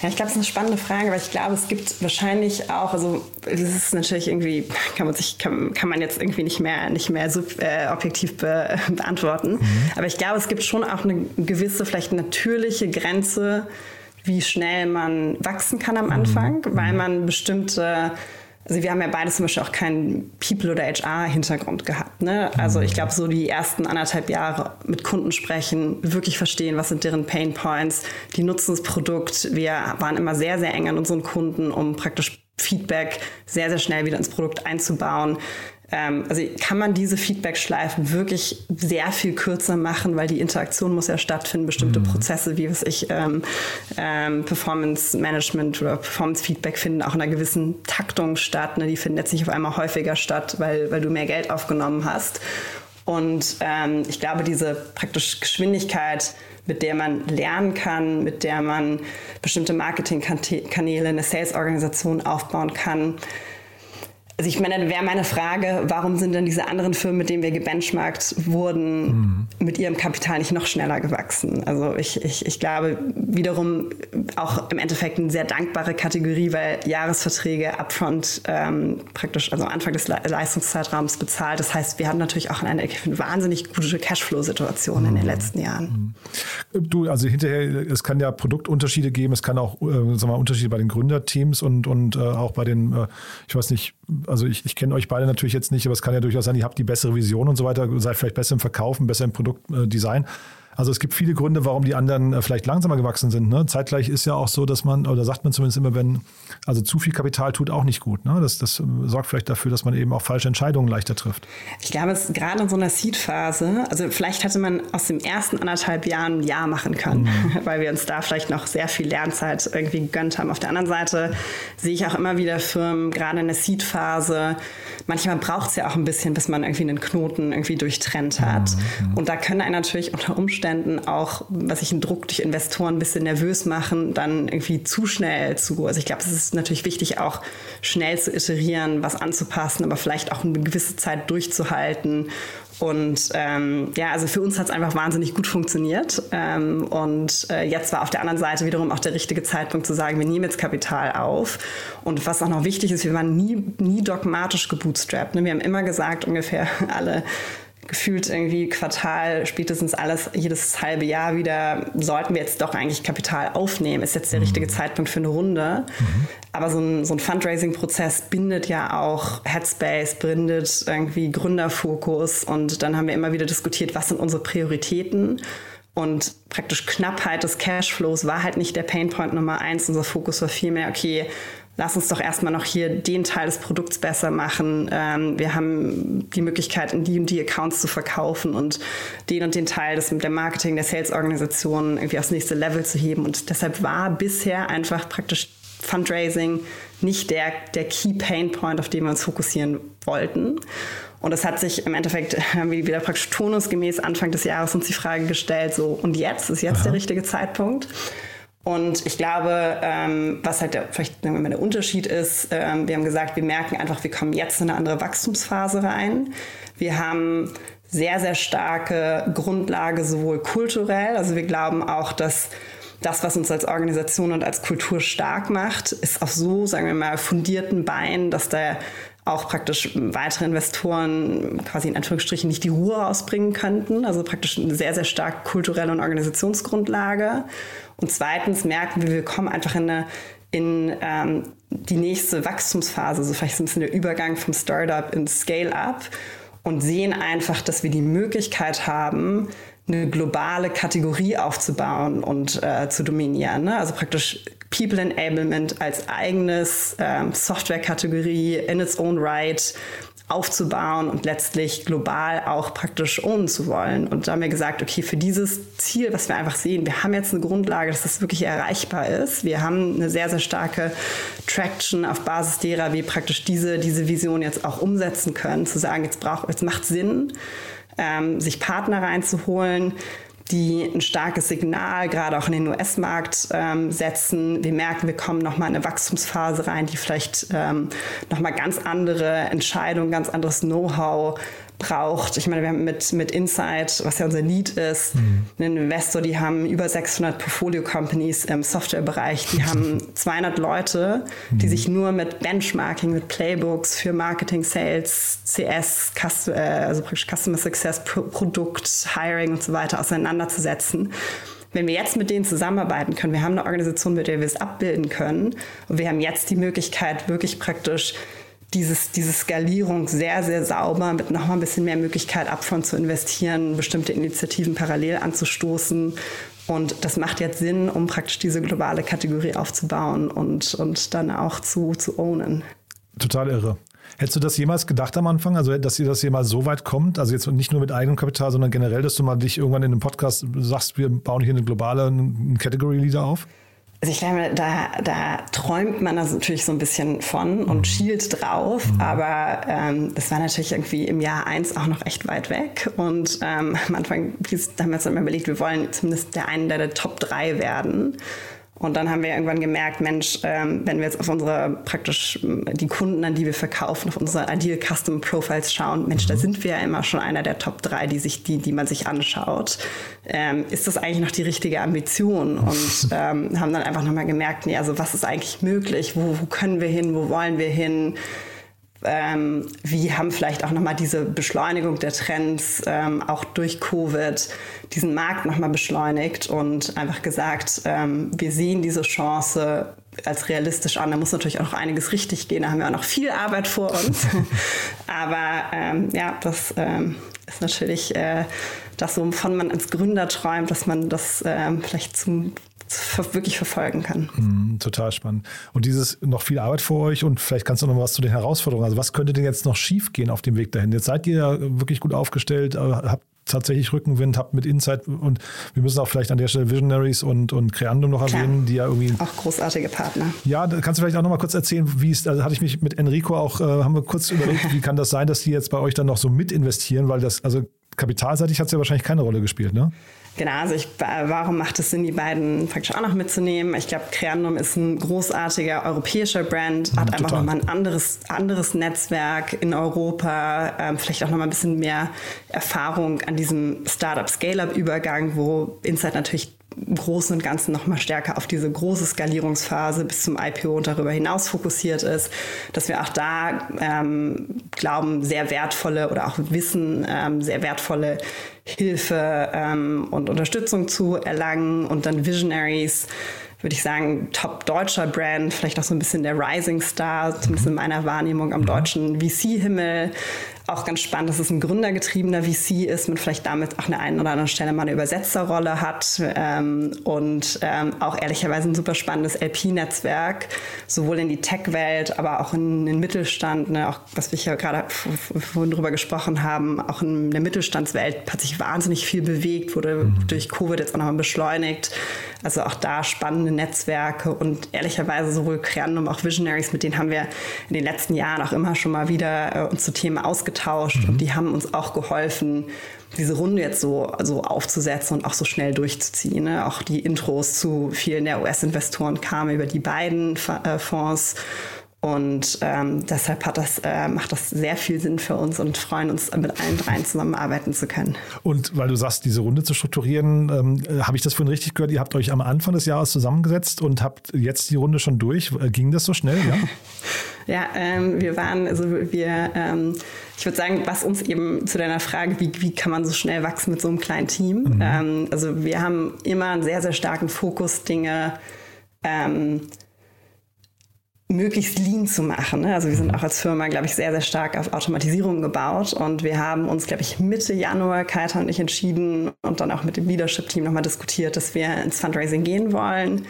Ja, ich glaube, es ist eine spannende Frage, weil ich glaube, es gibt wahrscheinlich auch, also das ist natürlich irgendwie, kann man sich, kann, kann man jetzt irgendwie nicht mehr, nicht mehr so äh, objektiv be, beantworten. Mhm. Aber ich glaube, es gibt schon auch eine gewisse, vielleicht natürliche Grenze, wie schnell man wachsen kann am Anfang, mhm. weil man bestimmte also wir haben ja beide zum Beispiel auch keinen People- oder HR-Hintergrund gehabt. Ne? Also ich glaube, so die ersten anderthalb Jahre mit Kunden sprechen, wirklich verstehen, was sind deren Pain Points, die nutzen das Produkt. Wir waren immer sehr, sehr eng an unseren Kunden, um praktisch Feedback sehr, sehr schnell wieder ins Produkt einzubauen. Ähm, also kann man diese Feedback-Schleifen wirklich sehr viel kürzer machen, weil die Interaktion muss ja stattfinden, bestimmte mhm. Prozesse, wie was ich ähm, ähm, Performance Management oder Performance Feedback finden auch in einer gewissen Taktung statt. Ne? Die finden jetzt nicht auf einmal häufiger statt, weil, weil du mehr Geld aufgenommen hast. Und ähm, ich glaube, diese praktisch Geschwindigkeit, mit der man lernen kann, mit der man bestimmte Marketingkanäle, eine Sales-Organisation aufbauen kann, also ich meine, wäre meine Frage, warum sind denn diese anderen Firmen, mit denen wir gebenchmarkt wurden, mhm. mit ihrem Kapital nicht noch schneller gewachsen? Also ich, ich, ich glaube wiederum auch im Endeffekt eine sehr dankbare Kategorie, weil Jahresverträge upfront ähm, praktisch, also Anfang des Le Leistungszeitraums bezahlt. Das heißt, wir haben natürlich auch eine, eine wahnsinnig gute Cashflow-Situation mhm. in den mhm. letzten Jahren. Mhm. Du, also hinterher, es kann ja Produktunterschiede geben, es kann auch äh, sagen wir, Unterschiede bei den Gründerteams und, und äh, auch bei den, äh, ich weiß nicht, also ich, ich kenne euch beide natürlich jetzt nicht, aber es kann ja durchaus sein, ihr habt die bessere Vision und so weiter, seid vielleicht besser im Verkaufen, besser im Produktdesign. Also es gibt viele Gründe, warum die anderen äh, vielleicht langsamer gewachsen sind. Ne? Zeitgleich ist ja auch so, dass man, oder sagt man zumindest immer, wenn, also zu viel Kapital tut auch nicht gut. Ne? Das, das sorgt vielleicht dafür, dass man eben auch falsche Entscheidungen leichter trifft. Ich glaube, es ist gerade in so einer Seed-Phase, also vielleicht hätte man aus dem ersten anderthalb Jahren ein Jahr machen können, mhm. weil wir uns da vielleicht noch sehr viel Lernzeit irgendwie gegönnt haben. Auf der anderen Seite sehe ich auch immer wieder Firmen, gerade in der Seed-Phase, manchmal braucht es ja auch ein bisschen, bis man irgendwie einen Knoten irgendwie durchtrennt hat. Mhm. Und da können einen natürlich unter Umständen auch, was ich einen Druck durch Investoren ein bisschen nervös machen, dann irgendwie zu schnell zu. Also ich glaube, es ist natürlich wichtig, auch schnell zu iterieren, was anzupassen, aber vielleicht auch eine gewisse Zeit durchzuhalten und ähm, ja, also für uns hat es einfach wahnsinnig gut funktioniert. Ähm, und äh, jetzt war auf der anderen Seite wiederum auch der richtige Zeitpunkt zu sagen, wir nehmen jetzt Kapital auf. Und was auch noch wichtig ist, wir waren nie, nie dogmatisch gebootstrapped. Ne? Wir haben immer gesagt, ungefähr alle gefühlt irgendwie Quartal, spätestens alles, jedes halbe Jahr wieder, sollten wir jetzt doch eigentlich Kapital aufnehmen. Ist jetzt der mhm. richtige Zeitpunkt für eine Runde. Mhm. Aber so ein, so ein Fundraising-Prozess bindet ja auch Headspace, bindet irgendwie Gründerfokus. Und dann haben wir immer wieder diskutiert, was sind unsere Prioritäten. Und praktisch Knappheit des Cashflows war halt nicht der Painpoint Nummer eins. Unser Fokus war vielmehr, okay, lass uns doch erstmal noch hier den Teil des Produkts besser machen. Ähm, wir haben die Möglichkeit, in die und die Accounts zu verkaufen und den und den Teil des, der Marketing, der Sales-Organisation irgendwie aufs nächste Level zu heben. Und deshalb war bisher einfach praktisch Fundraising nicht der, der Key Pain Point, auf den wir uns fokussieren wollten. Und es hat sich im Endeffekt, haben wir wieder praktisch turnusgemäß Anfang des Jahres uns die Frage gestellt, so und jetzt, ist jetzt Aha. der richtige Zeitpunkt? Und ich glaube, ähm, was halt der, vielleicht sagen wir mal, der Unterschied ist, ähm, wir haben gesagt, wir merken einfach, wir kommen jetzt in eine andere Wachstumsphase rein. Wir haben sehr, sehr starke Grundlage, sowohl kulturell, also wir glauben auch, dass das, was uns als Organisation und als Kultur stark macht, ist auf so, sagen wir mal, fundierten Beinen, dass da auch praktisch weitere Investoren quasi in Anführungsstrichen nicht die Ruhe rausbringen könnten. Also praktisch eine sehr, sehr starke kulturelle und Organisationsgrundlage. Und zweitens merken wir, wir kommen einfach in eine in ähm, die nächste Wachstumsphase, so vielleicht so ein bisschen der Übergang vom Startup ins Scale-up und sehen einfach, dass wir die Möglichkeit haben, eine globale Kategorie aufzubauen und äh, zu dominieren. Ne? Also praktisch People Enablement als eigenes ähm, Software-Kategorie in its own right aufzubauen und letztlich global auch praktisch ownen zu wollen. Und da haben wir gesagt, okay, für dieses Ziel, was wir einfach sehen, wir haben jetzt eine Grundlage, dass das wirklich erreichbar ist. Wir haben eine sehr, sehr starke Traction auf Basis derer wir praktisch diese, diese Vision jetzt auch umsetzen können, zu sagen, jetzt braucht, jetzt macht Sinn, ähm, sich Partner reinzuholen, die ein starkes Signal gerade auch in den US-Markt ähm, setzen. Wir merken, wir kommen nochmal in eine Wachstumsphase rein, die vielleicht ähm, nochmal ganz andere Entscheidungen, ganz anderes Know-how braucht. Ich meine, wir haben mit, mit Insight, was ja unser Lead ist, mhm. einen Investor, die haben über 600 Portfolio-Companies im Softwarebereich. Die haben 200 Leute, die mhm. sich nur mit Benchmarking, mit Playbooks für Marketing, Sales, CS, äh, also praktisch Customer Success, Produkt, Hiring und so weiter auseinanderzusetzen wenn wir jetzt mit denen zusammenarbeiten können, wir haben eine Organisation, mit der wir es abbilden können und wir haben jetzt die Möglichkeit, wirklich praktisch dieses, diese Skalierung sehr, sehr sauber mit noch mal ein bisschen mehr Möglichkeit, upfront zu investieren, bestimmte Initiativen parallel anzustoßen. Und das macht jetzt Sinn, um praktisch diese globale Kategorie aufzubauen und, und dann auch zu, zu ownen. Total irre. Hättest du das jemals gedacht am Anfang, also dass ihr das jemals so weit kommt? Also jetzt nicht nur mit eigenem Kapital, sondern generell, dass du mal dich irgendwann in einem Podcast sagst, wir bauen hier eine globale Category Leader auf? Also ich glaube, da, da träumt man das natürlich so ein bisschen von und mhm. schielt drauf, mhm. aber ähm, das war natürlich irgendwie im Jahr eins auch noch echt weit weg. Und ähm, am Anfang haben wir uns dann überlegt, wir wollen zumindest der einen der Top 3 werden. Und dann haben wir irgendwann gemerkt, Mensch, ähm, wenn wir jetzt auf unsere praktisch die Kunden, an die wir verkaufen, auf unsere Ideal Custom Profiles schauen, Mensch, da sind wir ja immer schon einer der Top 3, die sich, die, die man sich anschaut. Ähm, ist das eigentlich noch die richtige Ambition? Und ähm, haben dann einfach nochmal gemerkt, nee, also was ist eigentlich möglich? Wo, wo können wir hin? Wo wollen wir hin? Ähm, wie haben vielleicht auch nochmal diese Beschleunigung der Trends ähm, auch durch Covid diesen Markt nochmal beschleunigt und einfach gesagt, ähm, wir sehen diese Chance als realistisch an. Da muss natürlich auch noch einiges richtig gehen. Da haben wir auch noch viel Arbeit vor uns. Aber ähm, ja, das ähm, ist natürlich äh, das, wovon man als Gründer träumt, dass man das ähm, vielleicht zum wirklich verfolgen kann. Mm, total spannend. Und dieses noch viel Arbeit vor euch und vielleicht kannst du noch was zu den Herausforderungen. Also was könnte denn jetzt noch schief gehen auf dem Weg dahin? Jetzt seid ihr ja wirklich gut aufgestellt, äh, habt tatsächlich Rückenwind, habt mit Insight und wir müssen auch vielleicht an der Stelle Visionaries und, und Creandum noch Klar. erwähnen, die ja irgendwie. Auch großartige Partner. Ja, da kannst du vielleicht auch noch mal kurz erzählen, wie es, also hatte ich mich mit Enrico auch, äh, haben wir kurz überlegt, wie kann das sein, dass die jetzt bei euch dann noch so mit investieren, weil das, also kapitalseitig hat es ja wahrscheinlich keine Rolle gespielt, ne? Genau, also ich, warum macht es Sinn, die beiden praktisch auch noch mitzunehmen? Ich glaube, Creandum ist ein großartiger europäischer Brand, hat ja, einfach nochmal ein anderes, anderes Netzwerk in Europa, ähm, vielleicht auch nochmal ein bisschen mehr Erfahrung an diesem Startup-Scale-Up-Übergang, wo Insight natürlich Großen und Ganzen noch mal stärker auf diese große Skalierungsphase bis zum IPO und darüber hinaus fokussiert ist, dass wir auch da ähm, glauben, sehr wertvolle oder auch wissen, ähm, sehr wertvolle Hilfe ähm, und Unterstützung zu erlangen. Und dann Visionaries würde ich sagen, top deutscher Brand, vielleicht auch so ein bisschen der Rising Star, zumindest in meiner Wahrnehmung am deutschen VC-Himmel, auch ganz spannend, dass es ein gründergetriebener VC ist, mit vielleicht damit auch eine einen oder anderen Stelle mal eine Übersetzerrolle hat ähm, und ähm, auch ehrlicherweise ein super spannendes LP-Netzwerk, sowohl in die Tech-Welt, aber auch in den Mittelstand, ne, auch was wir ja gerade vorhin drüber gesprochen haben, auch in der Mittelstandswelt hat sich wahnsinnig viel bewegt, wurde mhm. durch Covid jetzt auch nochmal beschleunigt. Also auch da spannende Netzwerke und ehrlicherweise sowohl Creandum, auch Visionaries, mit denen haben wir in den letzten Jahren auch immer schon mal wieder äh, uns zu Themen ausgetauscht mhm. und die haben uns auch geholfen, diese Runde jetzt so, so aufzusetzen und auch so schnell durchzuziehen. Ne? Auch die Intros zu vielen der US-Investoren kamen über die beiden äh, Fonds. Und ähm, deshalb hat das, äh, macht das sehr viel Sinn für uns und freuen uns, mit allen dreien zusammenarbeiten zu können. Und weil du sagst, diese Runde zu strukturieren, ähm, äh, habe ich das vorhin richtig gehört? Ihr habt euch am Anfang des Jahres zusammengesetzt und habt jetzt die Runde schon durch. Äh, ging das so schnell? Ja, ja ähm, wir waren, also wir, ähm, ich würde sagen, was uns eben zu deiner Frage, wie, wie kann man so schnell wachsen mit so einem kleinen Team? Mhm. Ähm, also wir haben immer einen sehr, sehr starken Fokus, Dinge ähm, möglichst lean zu machen. Ne? Also wir sind mhm. auch als Firma, glaube ich, sehr, sehr stark auf Automatisierung gebaut und wir haben uns, glaube ich, Mitte Januar, Kaita und ich entschieden und dann auch mit dem Leadership-Team nochmal diskutiert, dass wir ins Fundraising gehen wollen,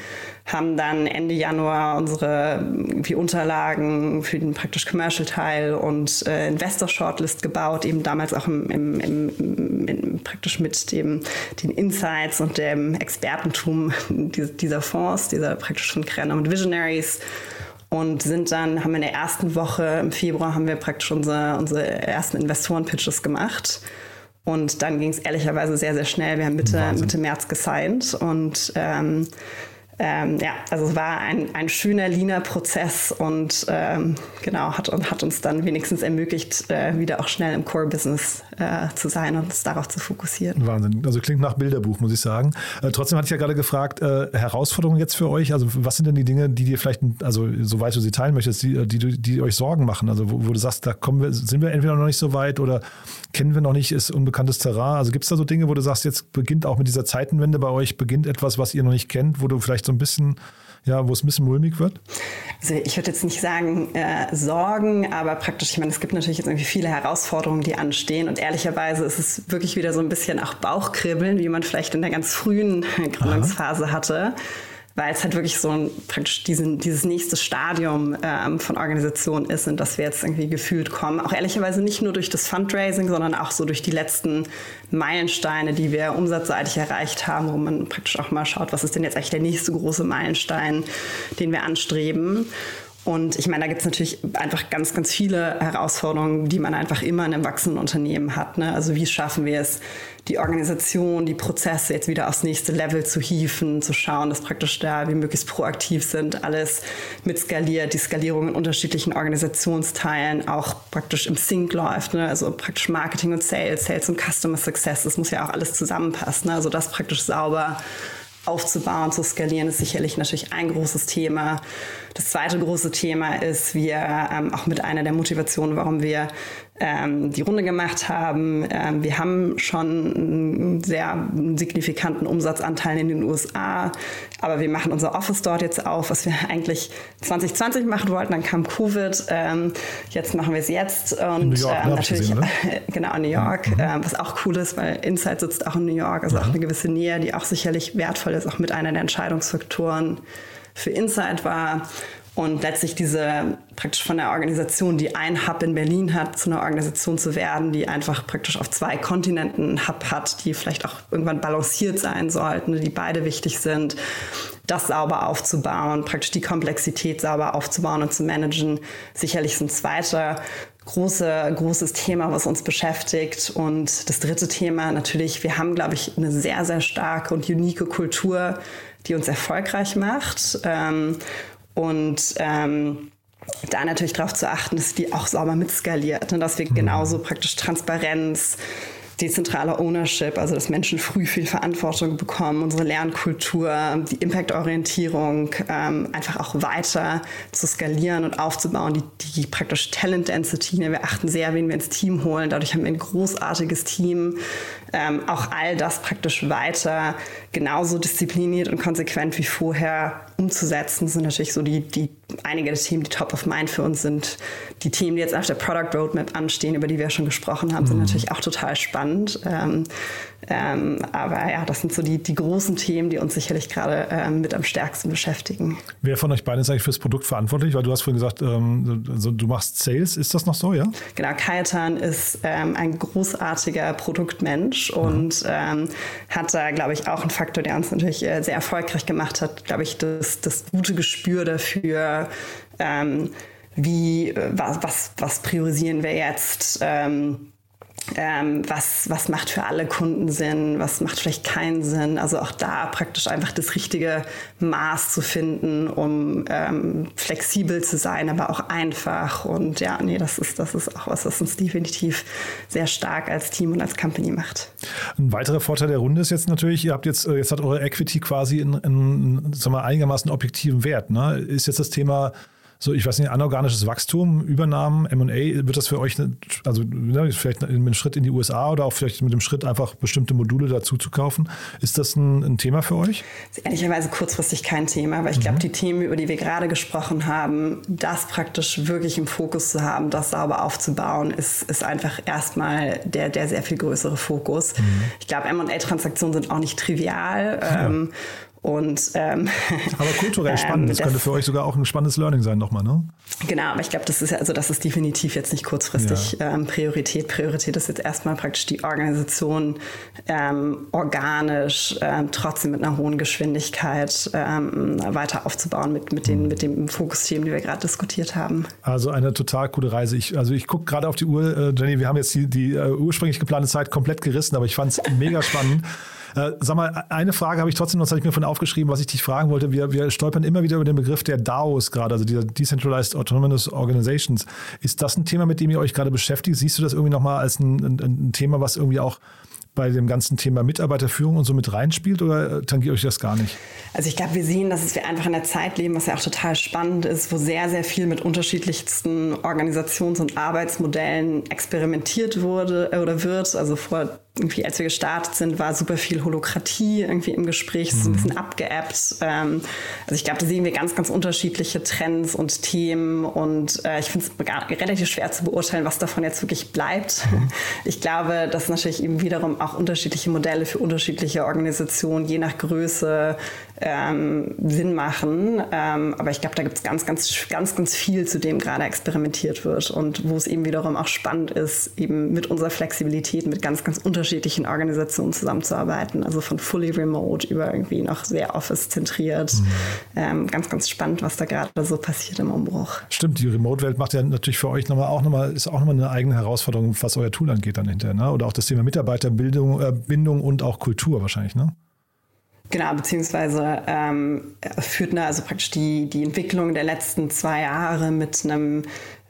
haben dann Ende Januar unsere wie Unterlagen für den praktisch Commercial-Teil und äh, Investor-Shortlist gebaut, eben damals auch im, im, im, im, praktisch mit dem, den Insights und dem Expertentum dieser Fonds, dieser praktisch von Krenner und Visionaries und sind dann, haben in der ersten Woche im Februar haben wir praktisch unsere, unsere ersten Investoren-Pitches gemacht. Und dann ging es ehrlicherweise sehr, sehr schnell. Wir haben Mitte, Mitte März gesigned und ähm, ähm, ja, also es war ein, ein schöner, leaner Prozess und ähm, genau, hat, hat uns dann wenigstens ermöglicht, äh, wieder auch schnell im Core-Business äh, zu sein und uns darauf zu fokussieren. Wahnsinn. Also klingt nach Bilderbuch, muss ich sagen. Äh, trotzdem hatte ich ja gerade gefragt, äh, Herausforderungen jetzt für euch. Also was sind denn die Dinge, die dir vielleicht, also soweit du sie teilen möchtest, die, die, die euch Sorgen machen? Also wo, wo, du sagst, da kommen wir, sind wir entweder noch nicht so weit oder kennen wir noch nicht, ist unbekanntes Terrain. Also gibt es da so Dinge, wo du sagst, jetzt beginnt auch mit dieser Zeitenwende bei euch, beginnt etwas, was ihr noch nicht kennt, wo du vielleicht vielleicht so ein bisschen, ja, wo es ein bisschen mulmig wird? Also ich würde jetzt nicht sagen äh, Sorgen, aber praktisch, ich meine, es gibt natürlich jetzt irgendwie viele Herausforderungen, die anstehen. Und ehrlicherweise ist es wirklich wieder so ein bisschen auch Bauchkribbeln, wie man vielleicht in der ganz frühen Gründungsphase hatte weil es halt wirklich so ein, praktisch diesen, dieses nächste Stadium ähm, von Organisation ist, in das wir jetzt irgendwie gefühlt kommen. Auch ehrlicherweise nicht nur durch das Fundraising, sondern auch so durch die letzten Meilensteine, die wir umsatzseitig erreicht haben, wo man praktisch auch mal schaut, was ist denn jetzt eigentlich der nächste große Meilenstein, den wir anstreben. Und ich meine, da gibt es natürlich einfach ganz, ganz viele Herausforderungen, die man einfach immer in einem wachsenden Unternehmen hat. Ne? Also wie schaffen wir es, die Organisation, die Prozesse jetzt wieder aufs nächste Level zu hieven, zu schauen, dass praktisch da wir möglichst proaktiv sind, alles mit skaliert, die Skalierung in unterschiedlichen Organisationsteilen auch praktisch im Sync läuft, ne? also praktisch Marketing und Sales, Sales und Customer Success, das muss ja auch alles zusammenpassen, ne? also das praktisch sauber aufzubauen, zu skalieren, ist sicherlich natürlich ein großes Thema. Das zweite große Thema ist, wir ähm, auch mit einer der Motivationen, warum wir ähm, die Runde gemacht haben. Ähm, wir haben schon einen sehr signifikanten Umsatzanteil in den USA, aber wir machen unser Office dort jetzt auf, was wir eigentlich 2020 machen wollten. Dann kam Covid. Ähm, jetzt machen wir es jetzt und in New York, ähm, natürlich gesehen, genau in New York, mhm. Ähm, was auch cool ist, weil Insight sitzt auch in New York, also mhm. auch eine gewisse Nähe, die auch sicherlich wertvoll ist, auch mit einer der Entscheidungsfaktoren für Insight war. Und letztlich diese praktisch von der Organisation, die ein Hub in Berlin hat, zu einer Organisation zu werden, die einfach praktisch auf zwei Kontinenten einen Hub hat, die vielleicht auch irgendwann balanciert sein sollten, die beide wichtig sind, das sauber aufzubauen, praktisch die Komplexität sauber aufzubauen und zu managen, sicherlich ist ein zweiter große, großes Thema, was uns beschäftigt. Und das dritte Thema natürlich, wir haben, glaube ich, eine sehr, sehr starke und unique Kultur, die uns erfolgreich macht. Ähm, und ähm, da natürlich darauf zu achten, dass die auch sauber mitskaliert und dass wir mhm. genauso praktisch Transparenz, dezentrale Ownership, also dass Menschen früh viel Verantwortung bekommen, unsere Lernkultur, die Impact-Orientierung ähm, einfach auch weiter zu skalieren und aufzubauen, die, die praktisch Talent Density. Ne? Wir achten sehr, wen wir ins Team holen. Dadurch haben wir ein großartiges Team. Ähm, auch all das praktisch weiter genauso diszipliniert und konsequent wie vorher umzusetzen, sind natürlich so die, die einige der Themen, die top of mind für uns sind. Die Themen, die jetzt auf der Product Roadmap anstehen, über die wir schon gesprochen haben, sind mhm. natürlich auch total spannend. Ähm, ähm, aber ja, das sind so die, die großen Themen, die uns sicherlich gerade ähm, mit am stärksten beschäftigen. Wer von euch beiden ist eigentlich fürs Produkt verantwortlich? Weil du hast vorhin gesagt, ähm, also du machst Sales. Ist das noch so, ja? Genau, Kajetan ist ähm, ein großartiger Produktmensch mhm. und ähm, hat da, glaube ich, auch einen Faktor, der uns natürlich äh, sehr erfolgreich gemacht hat, glaube ich, das, das gute Gespür dafür, ähm, wie, äh, was, was, was priorisieren wir jetzt? Ähm, ähm, was, was macht für alle Kunden Sinn, was macht vielleicht keinen Sinn. Also auch da praktisch einfach das richtige Maß zu finden, um ähm, flexibel zu sein, aber auch einfach. Und ja, nee, das ist, das ist auch was, was uns definitiv sehr stark als Team und als Company macht. Ein weiterer Vorteil der Runde ist jetzt natürlich, ihr habt jetzt, äh, jetzt hat eure Equity quasi in, in sagen wir, einigermaßen objektiven Wert. Ne? Ist jetzt das Thema so, ich weiß nicht, anorganisches Wachstum, Übernahmen, MA, wird das für euch, also ne, vielleicht mit einem Schritt in die USA oder auch vielleicht mit dem Schritt einfach bestimmte Module dazu zu kaufen? Ist das ein, ein Thema für euch? Ehrlicherweise kurzfristig kein Thema, weil ich mhm. glaube, die Themen, über die wir gerade gesprochen haben, das praktisch wirklich im Fokus zu haben, das sauber aufzubauen, ist, ist einfach erstmal der, der sehr viel größere Fokus. Mhm. Ich glaube, MA-Transaktionen sind auch nicht trivial. Ja. Ähm, und, ähm, aber kulturell spannend. Das, das, könnte für euch sogar auch ein spannendes Learning sein nochmal, ne? Genau, aber ich glaube, das ist also das ist definitiv jetzt nicht kurzfristig ja. ähm, Priorität. Priorität ist jetzt erstmal praktisch die Organisation ähm, organisch, ähm, trotzdem mit einer hohen Geschwindigkeit ähm, weiter aufzubauen mit, mit, den, mhm. mit dem Fokusthemen, die wir gerade diskutiert haben. Also eine total coole Reise. Ich, also ich gucke gerade auf die Uhr, äh, Jenny, wir haben jetzt die, die uh, ursprünglich geplante Zeit komplett gerissen, aber ich fand es mega spannend. Äh, sag mal, eine Frage habe ich trotzdem, das habe ich mir von aufgeschrieben, was ich dich fragen wollte. Wir, wir stolpern immer wieder über den Begriff der DAOs gerade, also dieser Decentralized Autonomous Organizations. Ist das ein Thema, mit dem ihr euch gerade beschäftigt? Siehst du das irgendwie nochmal als ein, ein, ein Thema, was irgendwie auch bei dem ganzen Thema Mitarbeiterführung und so mit reinspielt oder tangiert euch das gar nicht? Also ich glaube, wir sehen, dass wir einfach in einer Zeit leben, was ja auch total spannend ist, wo sehr, sehr viel mit unterschiedlichsten Organisations- und Arbeitsmodellen experimentiert wurde äh, oder wird. Also vor irgendwie, als wir gestartet sind, war super viel Holokratie irgendwie im Gespräch, mhm. ein bisschen abgeappt. Ähm, also ich glaube, da sehen wir ganz, ganz unterschiedliche Trends und Themen und äh, ich finde es relativ schwer zu beurteilen, was davon jetzt wirklich bleibt. Mhm. Ich glaube, dass natürlich eben wiederum auch unterschiedliche Modelle für unterschiedliche Organisationen, je nach Größe, ähm, Sinn machen. Ähm, aber ich glaube, da gibt es ganz, ganz, ganz, ganz viel, zu dem gerade experimentiert wird und wo es eben wiederum auch spannend ist, eben mit unserer Flexibilität mit ganz, ganz unterschiedlichen Organisationen zusammenzuarbeiten. Also von fully remote über irgendwie noch sehr office-zentriert. Mhm. Ähm, ganz, ganz spannend, was da gerade so passiert im Umbruch. Stimmt, die Remote-Welt macht ja natürlich für euch nochmal auch nochmal, ist auch nochmal eine eigene Herausforderung, was euer Tool angeht dann hinterher. Ne? Oder auch das Thema Mitarbeiterbildung, äh, Bindung und auch Kultur wahrscheinlich, ne? Genau, beziehungsweise ähm, führt ne, also praktisch die, die Entwicklung der letzten zwei Jahre mit einem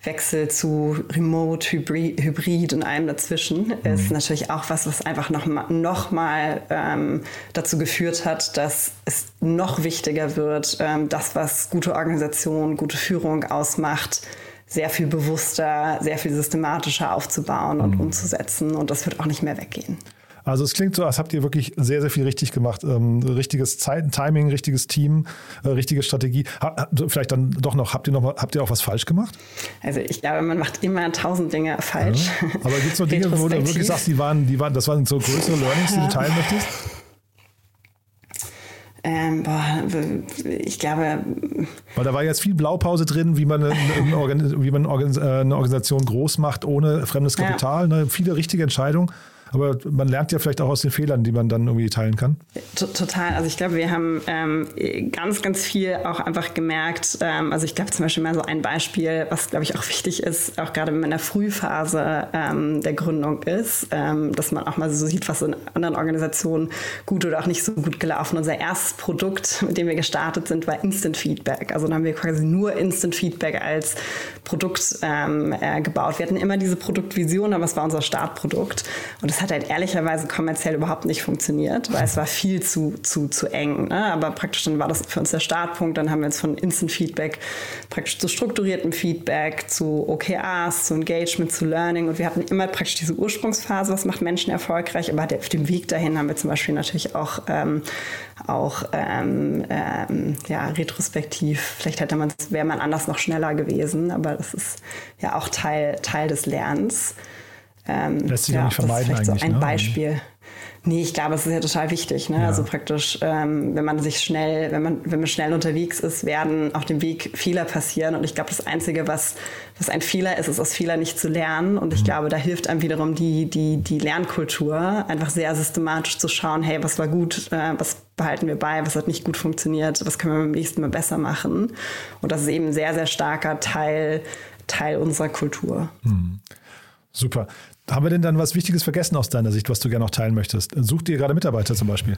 Wechsel zu Remote, Hybrid, Hybrid und allem dazwischen mhm. ist natürlich auch was, was einfach noch, noch mal ähm, dazu geführt hat, dass es noch wichtiger wird, ähm, das, was gute Organisation, gute Führung ausmacht, sehr viel bewusster, sehr viel systematischer aufzubauen und mhm. umzusetzen. Und das wird auch nicht mehr weggehen. Also es klingt so, als habt ihr wirklich sehr, sehr viel richtig gemacht. Ähm, richtiges Zeit, Timing, richtiges Team, äh, richtige Strategie. Ha, vielleicht dann doch noch, habt ihr noch habt ihr auch was falsch gemacht? Also ich glaube, man macht immer tausend Dinge falsch. Ja. Aber gibt es noch Dinge, wo du wirklich sagst, die waren, die waren, das waren so größere Learnings, die du teilen möchtest? Ähm, boah, ich glaube. Weil da war jetzt viel Blaupause drin, wie man eine, eine, wie man eine Organisation groß macht ohne fremdes Kapital. Ja. Ne? Viele richtige Entscheidungen. Aber man lernt ja vielleicht auch aus den Fehlern, die man dann irgendwie teilen kann. Total. Also ich glaube, wir haben ähm, ganz, ganz viel auch einfach gemerkt. Ähm, also ich glaube zum Beispiel mal so ein Beispiel, was glaube ich auch wichtig ist, auch gerade wenn man in der Frühphase ähm, der Gründung ist, ähm, dass man auch mal so sieht, was in anderen Organisationen gut oder auch nicht so gut gelaufen. Unser erstes Produkt, mit dem wir gestartet sind, war Instant Feedback. Also dann haben wir quasi nur Instant Feedback als Produkt ähm, äh, gebaut. Wir hatten immer diese Produktvision, aber es war unser Startprodukt. Und das hat halt ehrlicherweise kommerziell überhaupt nicht funktioniert, weil es war viel zu, zu, zu eng. Ne? Aber praktisch dann war das für uns der Startpunkt. Dann haben wir jetzt von Instant Feedback praktisch zu strukturiertem Feedback, zu OKRs, zu Engagement, zu Learning. Und wir hatten immer praktisch diese Ursprungsphase, was macht Menschen erfolgreich. Aber auf dem Weg dahin haben wir zum Beispiel natürlich auch, ähm, auch ähm, ähm, ja, retrospektiv, vielleicht hätte man, wäre man anders noch schneller gewesen. Aber das ist ja auch Teil, Teil des Lernens. Ähm, Lässt sich ja, nicht vermeiden das ist vielleicht so ein ne? Beispiel. Nee, ich glaube, es ist ja total wichtig. Ne? Ja. Also praktisch, ähm, wenn man sich schnell, wenn man, wenn man schnell unterwegs ist, werden auf dem Weg Fehler passieren. Und ich glaube, das Einzige, was, was ein Fehler ist, ist aus Fehler nicht zu lernen. Und ich mhm. glaube, da hilft einem wiederum die, die, die Lernkultur, einfach sehr systematisch zu schauen, hey, was war gut, äh, was behalten wir bei, was hat nicht gut funktioniert, was können wir beim nächsten Mal besser machen. Und das ist eben ein sehr, sehr starker Teil, Teil unserer Kultur. Mhm. Super. Haben wir denn dann was Wichtiges vergessen aus deiner Sicht, was du gerne noch teilen möchtest? Sucht ihr gerade Mitarbeiter zum Beispiel?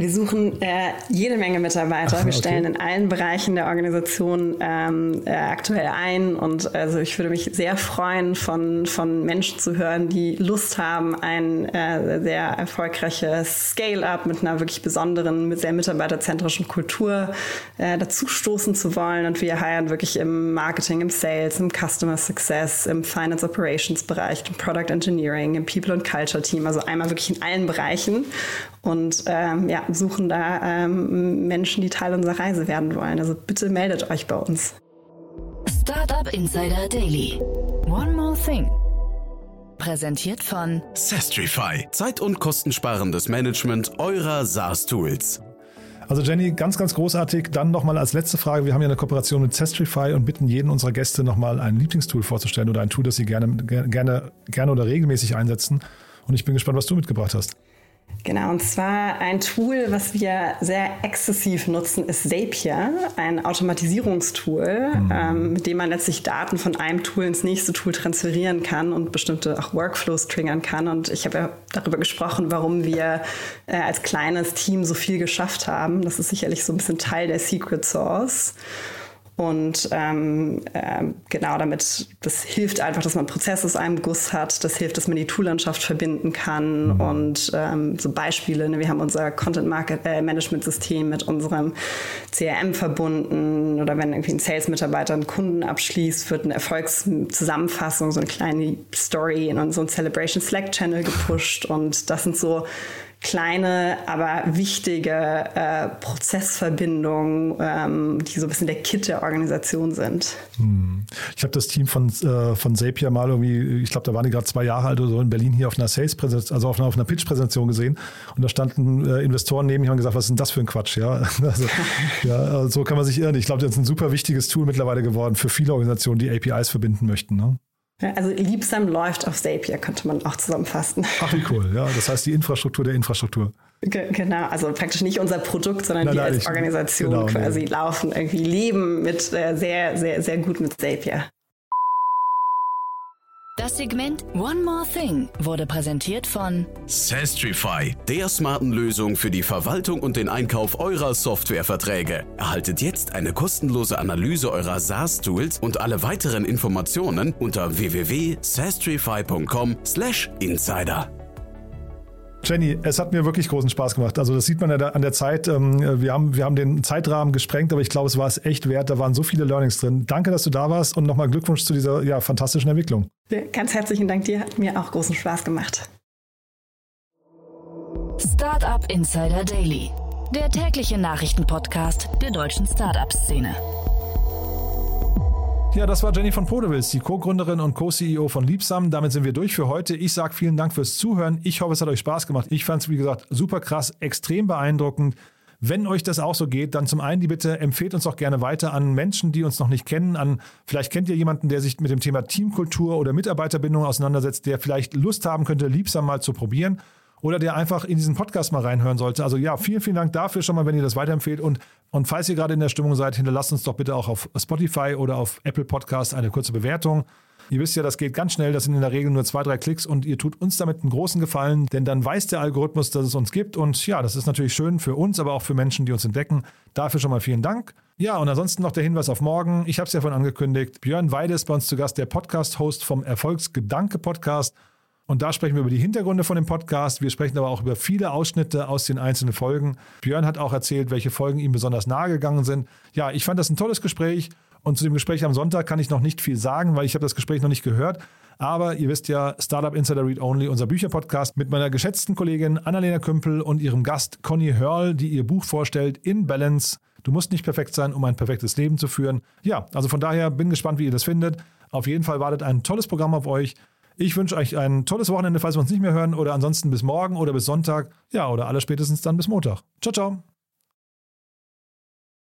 Wir suchen äh, jede Menge Mitarbeiter. Ach, wir stellen in allen Bereichen der Organisation ähm, äh, aktuell ein. Und also ich würde mich sehr freuen, von, von Menschen zu hören, die Lust haben, ein äh, sehr erfolgreiches Scale-up mit einer wirklich besonderen, mit sehr mitarbeiterzentrischen Kultur äh, dazustoßen zu wollen. Und wir heiren wirklich im Marketing, im Sales, im Customer Success, im Finance Operations Bereich, im Product Engineering, im People and Culture Team. Also einmal wirklich in allen Bereichen. Und ähm, ja, suchen da ähm, Menschen, die Teil unserer Reise werden wollen. Also bitte meldet euch bei uns. Startup Insider Daily. One more thing. Präsentiert von Sestrify. Zeit- und kostensparendes Management eurer SaaS-Tools. Also Jenny, ganz, ganz großartig. Dann nochmal als letzte Frage. Wir haben ja eine Kooperation mit Sestrify und bitten jeden unserer Gäste nochmal ein Lieblingstool vorzustellen oder ein Tool, das sie gerne, gerne, gerne oder regelmäßig einsetzen. Und ich bin gespannt, was du mitgebracht hast. Genau, und zwar ein Tool, was wir sehr exzessiv nutzen, ist Zapier, ein Automatisierungstool, mhm. ähm, mit dem man letztlich Daten von einem Tool ins nächste Tool transferieren kann und bestimmte auch Workflows triggern kann. Und ich habe ja darüber gesprochen, warum wir äh, als kleines Team so viel geschafft haben. Das ist sicherlich so ein bisschen Teil der Secret Source. Und ähm, äh, genau damit, das hilft einfach, dass man Prozesse aus einem Guss hat. Das hilft, dass man die Toollandschaft verbinden kann. Mhm. Und ähm, so Beispiele, ne, wir haben unser Content Market äh, Management System mit unserem CRM verbunden. Oder wenn irgendwie ein Sales-Mitarbeiter einen Kunden abschließt, wird eine Erfolgszusammenfassung, so eine kleine Story in unseren Celebration Slack Channel gepusht. Und das sind so kleine, aber wichtige äh, Prozessverbindungen, ähm, die so ein bisschen der Kit der Organisation sind. Hm. Ich habe das Team von, äh, von Zapier mal irgendwie, ich glaube, da waren die gerade zwei Jahre alt oder so in Berlin hier auf einer Sales-Präsentation, also auf einer, auf einer Pitch-Präsentation gesehen und da standen äh, Investoren neben mir und gesagt, was ist denn das für ein Quatsch? Ja, also, ja so kann man sich irren. Ich glaube, das ist ein super wichtiges Tool mittlerweile geworden für viele Organisationen, die APIs verbinden möchten. Ne? Also Liebsam läuft auf Zapier, könnte man auch zusammenfassen. Ach, wie cool, ja. Das heißt die Infrastruktur der Infrastruktur. Ge genau, also praktisch nicht unser Produkt, sondern nein, wir als Organisation genau, quasi nee. laufen, irgendwie leben mit äh, sehr, sehr, sehr gut mit Zapier. Das Segment One More Thing wurde präsentiert von Sastrify, der smarten Lösung für die Verwaltung und den Einkauf eurer Softwareverträge. Erhaltet jetzt eine kostenlose Analyse eurer SaaS-Tools und alle weiteren Informationen unter www.sastrify.com/insider. Jenny, es hat mir wirklich großen Spaß gemacht. Also das sieht man ja an der Zeit. Ähm, wir haben, wir haben den Zeitrahmen gesprengt, aber ich glaube, es war es echt wert. Da waren so viele Learnings drin. Danke, dass du da warst und nochmal Glückwunsch zu dieser ja, fantastischen Entwicklung. Ganz herzlichen Dank dir. Hat mir auch großen Spaß gemacht. Startup Insider Daily, der tägliche Nachrichtenpodcast der deutschen Startup-Szene. Ja, das war Jenny von Podewils, die Co-Gründerin und Co-CEO von Liebsam. Damit sind wir durch für heute. Ich sage vielen Dank fürs Zuhören. Ich hoffe, es hat euch Spaß gemacht. Ich fand es, wie gesagt, super krass, extrem beeindruckend. Wenn euch das auch so geht, dann zum einen die Bitte, empfehlt uns auch gerne weiter an Menschen, die uns noch nicht kennen, an vielleicht kennt ihr jemanden, der sich mit dem Thema Teamkultur oder Mitarbeiterbindung auseinandersetzt, der vielleicht Lust haben könnte, Liebsam mal zu probieren oder der einfach in diesen Podcast mal reinhören sollte. Also ja, vielen, vielen Dank dafür schon mal, wenn ihr das weiterempfehlt. Und, und falls ihr gerade in der Stimmung seid, hinterlasst uns doch bitte auch auf Spotify oder auf Apple Podcast eine kurze Bewertung. Ihr wisst ja, das geht ganz schnell. Das sind in der Regel nur zwei, drei Klicks und ihr tut uns damit einen großen Gefallen, denn dann weiß der Algorithmus, dass es uns gibt. Und ja, das ist natürlich schön für uns, aber auch für Menschen, die uns entdecken. Dafür schon mal vielen Dank. Ja, und ansonsten noch der Hinweis auf morgen. Ich habe es ja vorhin angekündigt. Björn Weide ist bei uns zu Gast, der Podcast-Host vom Erfolgsgedanke-Podcast. Und da sprechen wir über die Hintergründe von dem Podcast. Wir sprechen aber auch über viele Ausschnitte aus den einzelnen Folgen. Björn hat auch erzählt, welche Folgen ihm besonders nahe gegangen sind. Ja, ich fand das ein tolles Gespräch. Und zu dem Gespräch am Sonntag kann ich noch nicht viel sagen, weil ich habe das Gespräch noch nicht gehört. Aber ihr wisst ja, Startup Insider Read Only, unser Bücherpodcast mit meiner geschätzten Kollegin Annalena Kümpel und ihrem Gast Conny Hörl, die ihr Buch vorstellt, In Balance. Du musst nicht perfekt sein, um ein perfektes Leben zu führen. Ja, also von daher bin gespannt, wie ihr das findet. Auf jeden Fall wartet ein tolles Programm auf euch. Ich wünsche euch ein tolles Wochenende, falls wir uns nicht mehr hören oder ansonsten bis morgen oder bis Sonntag. Ja, oder alle spätestens dann bis Montag. Ciao, ciao.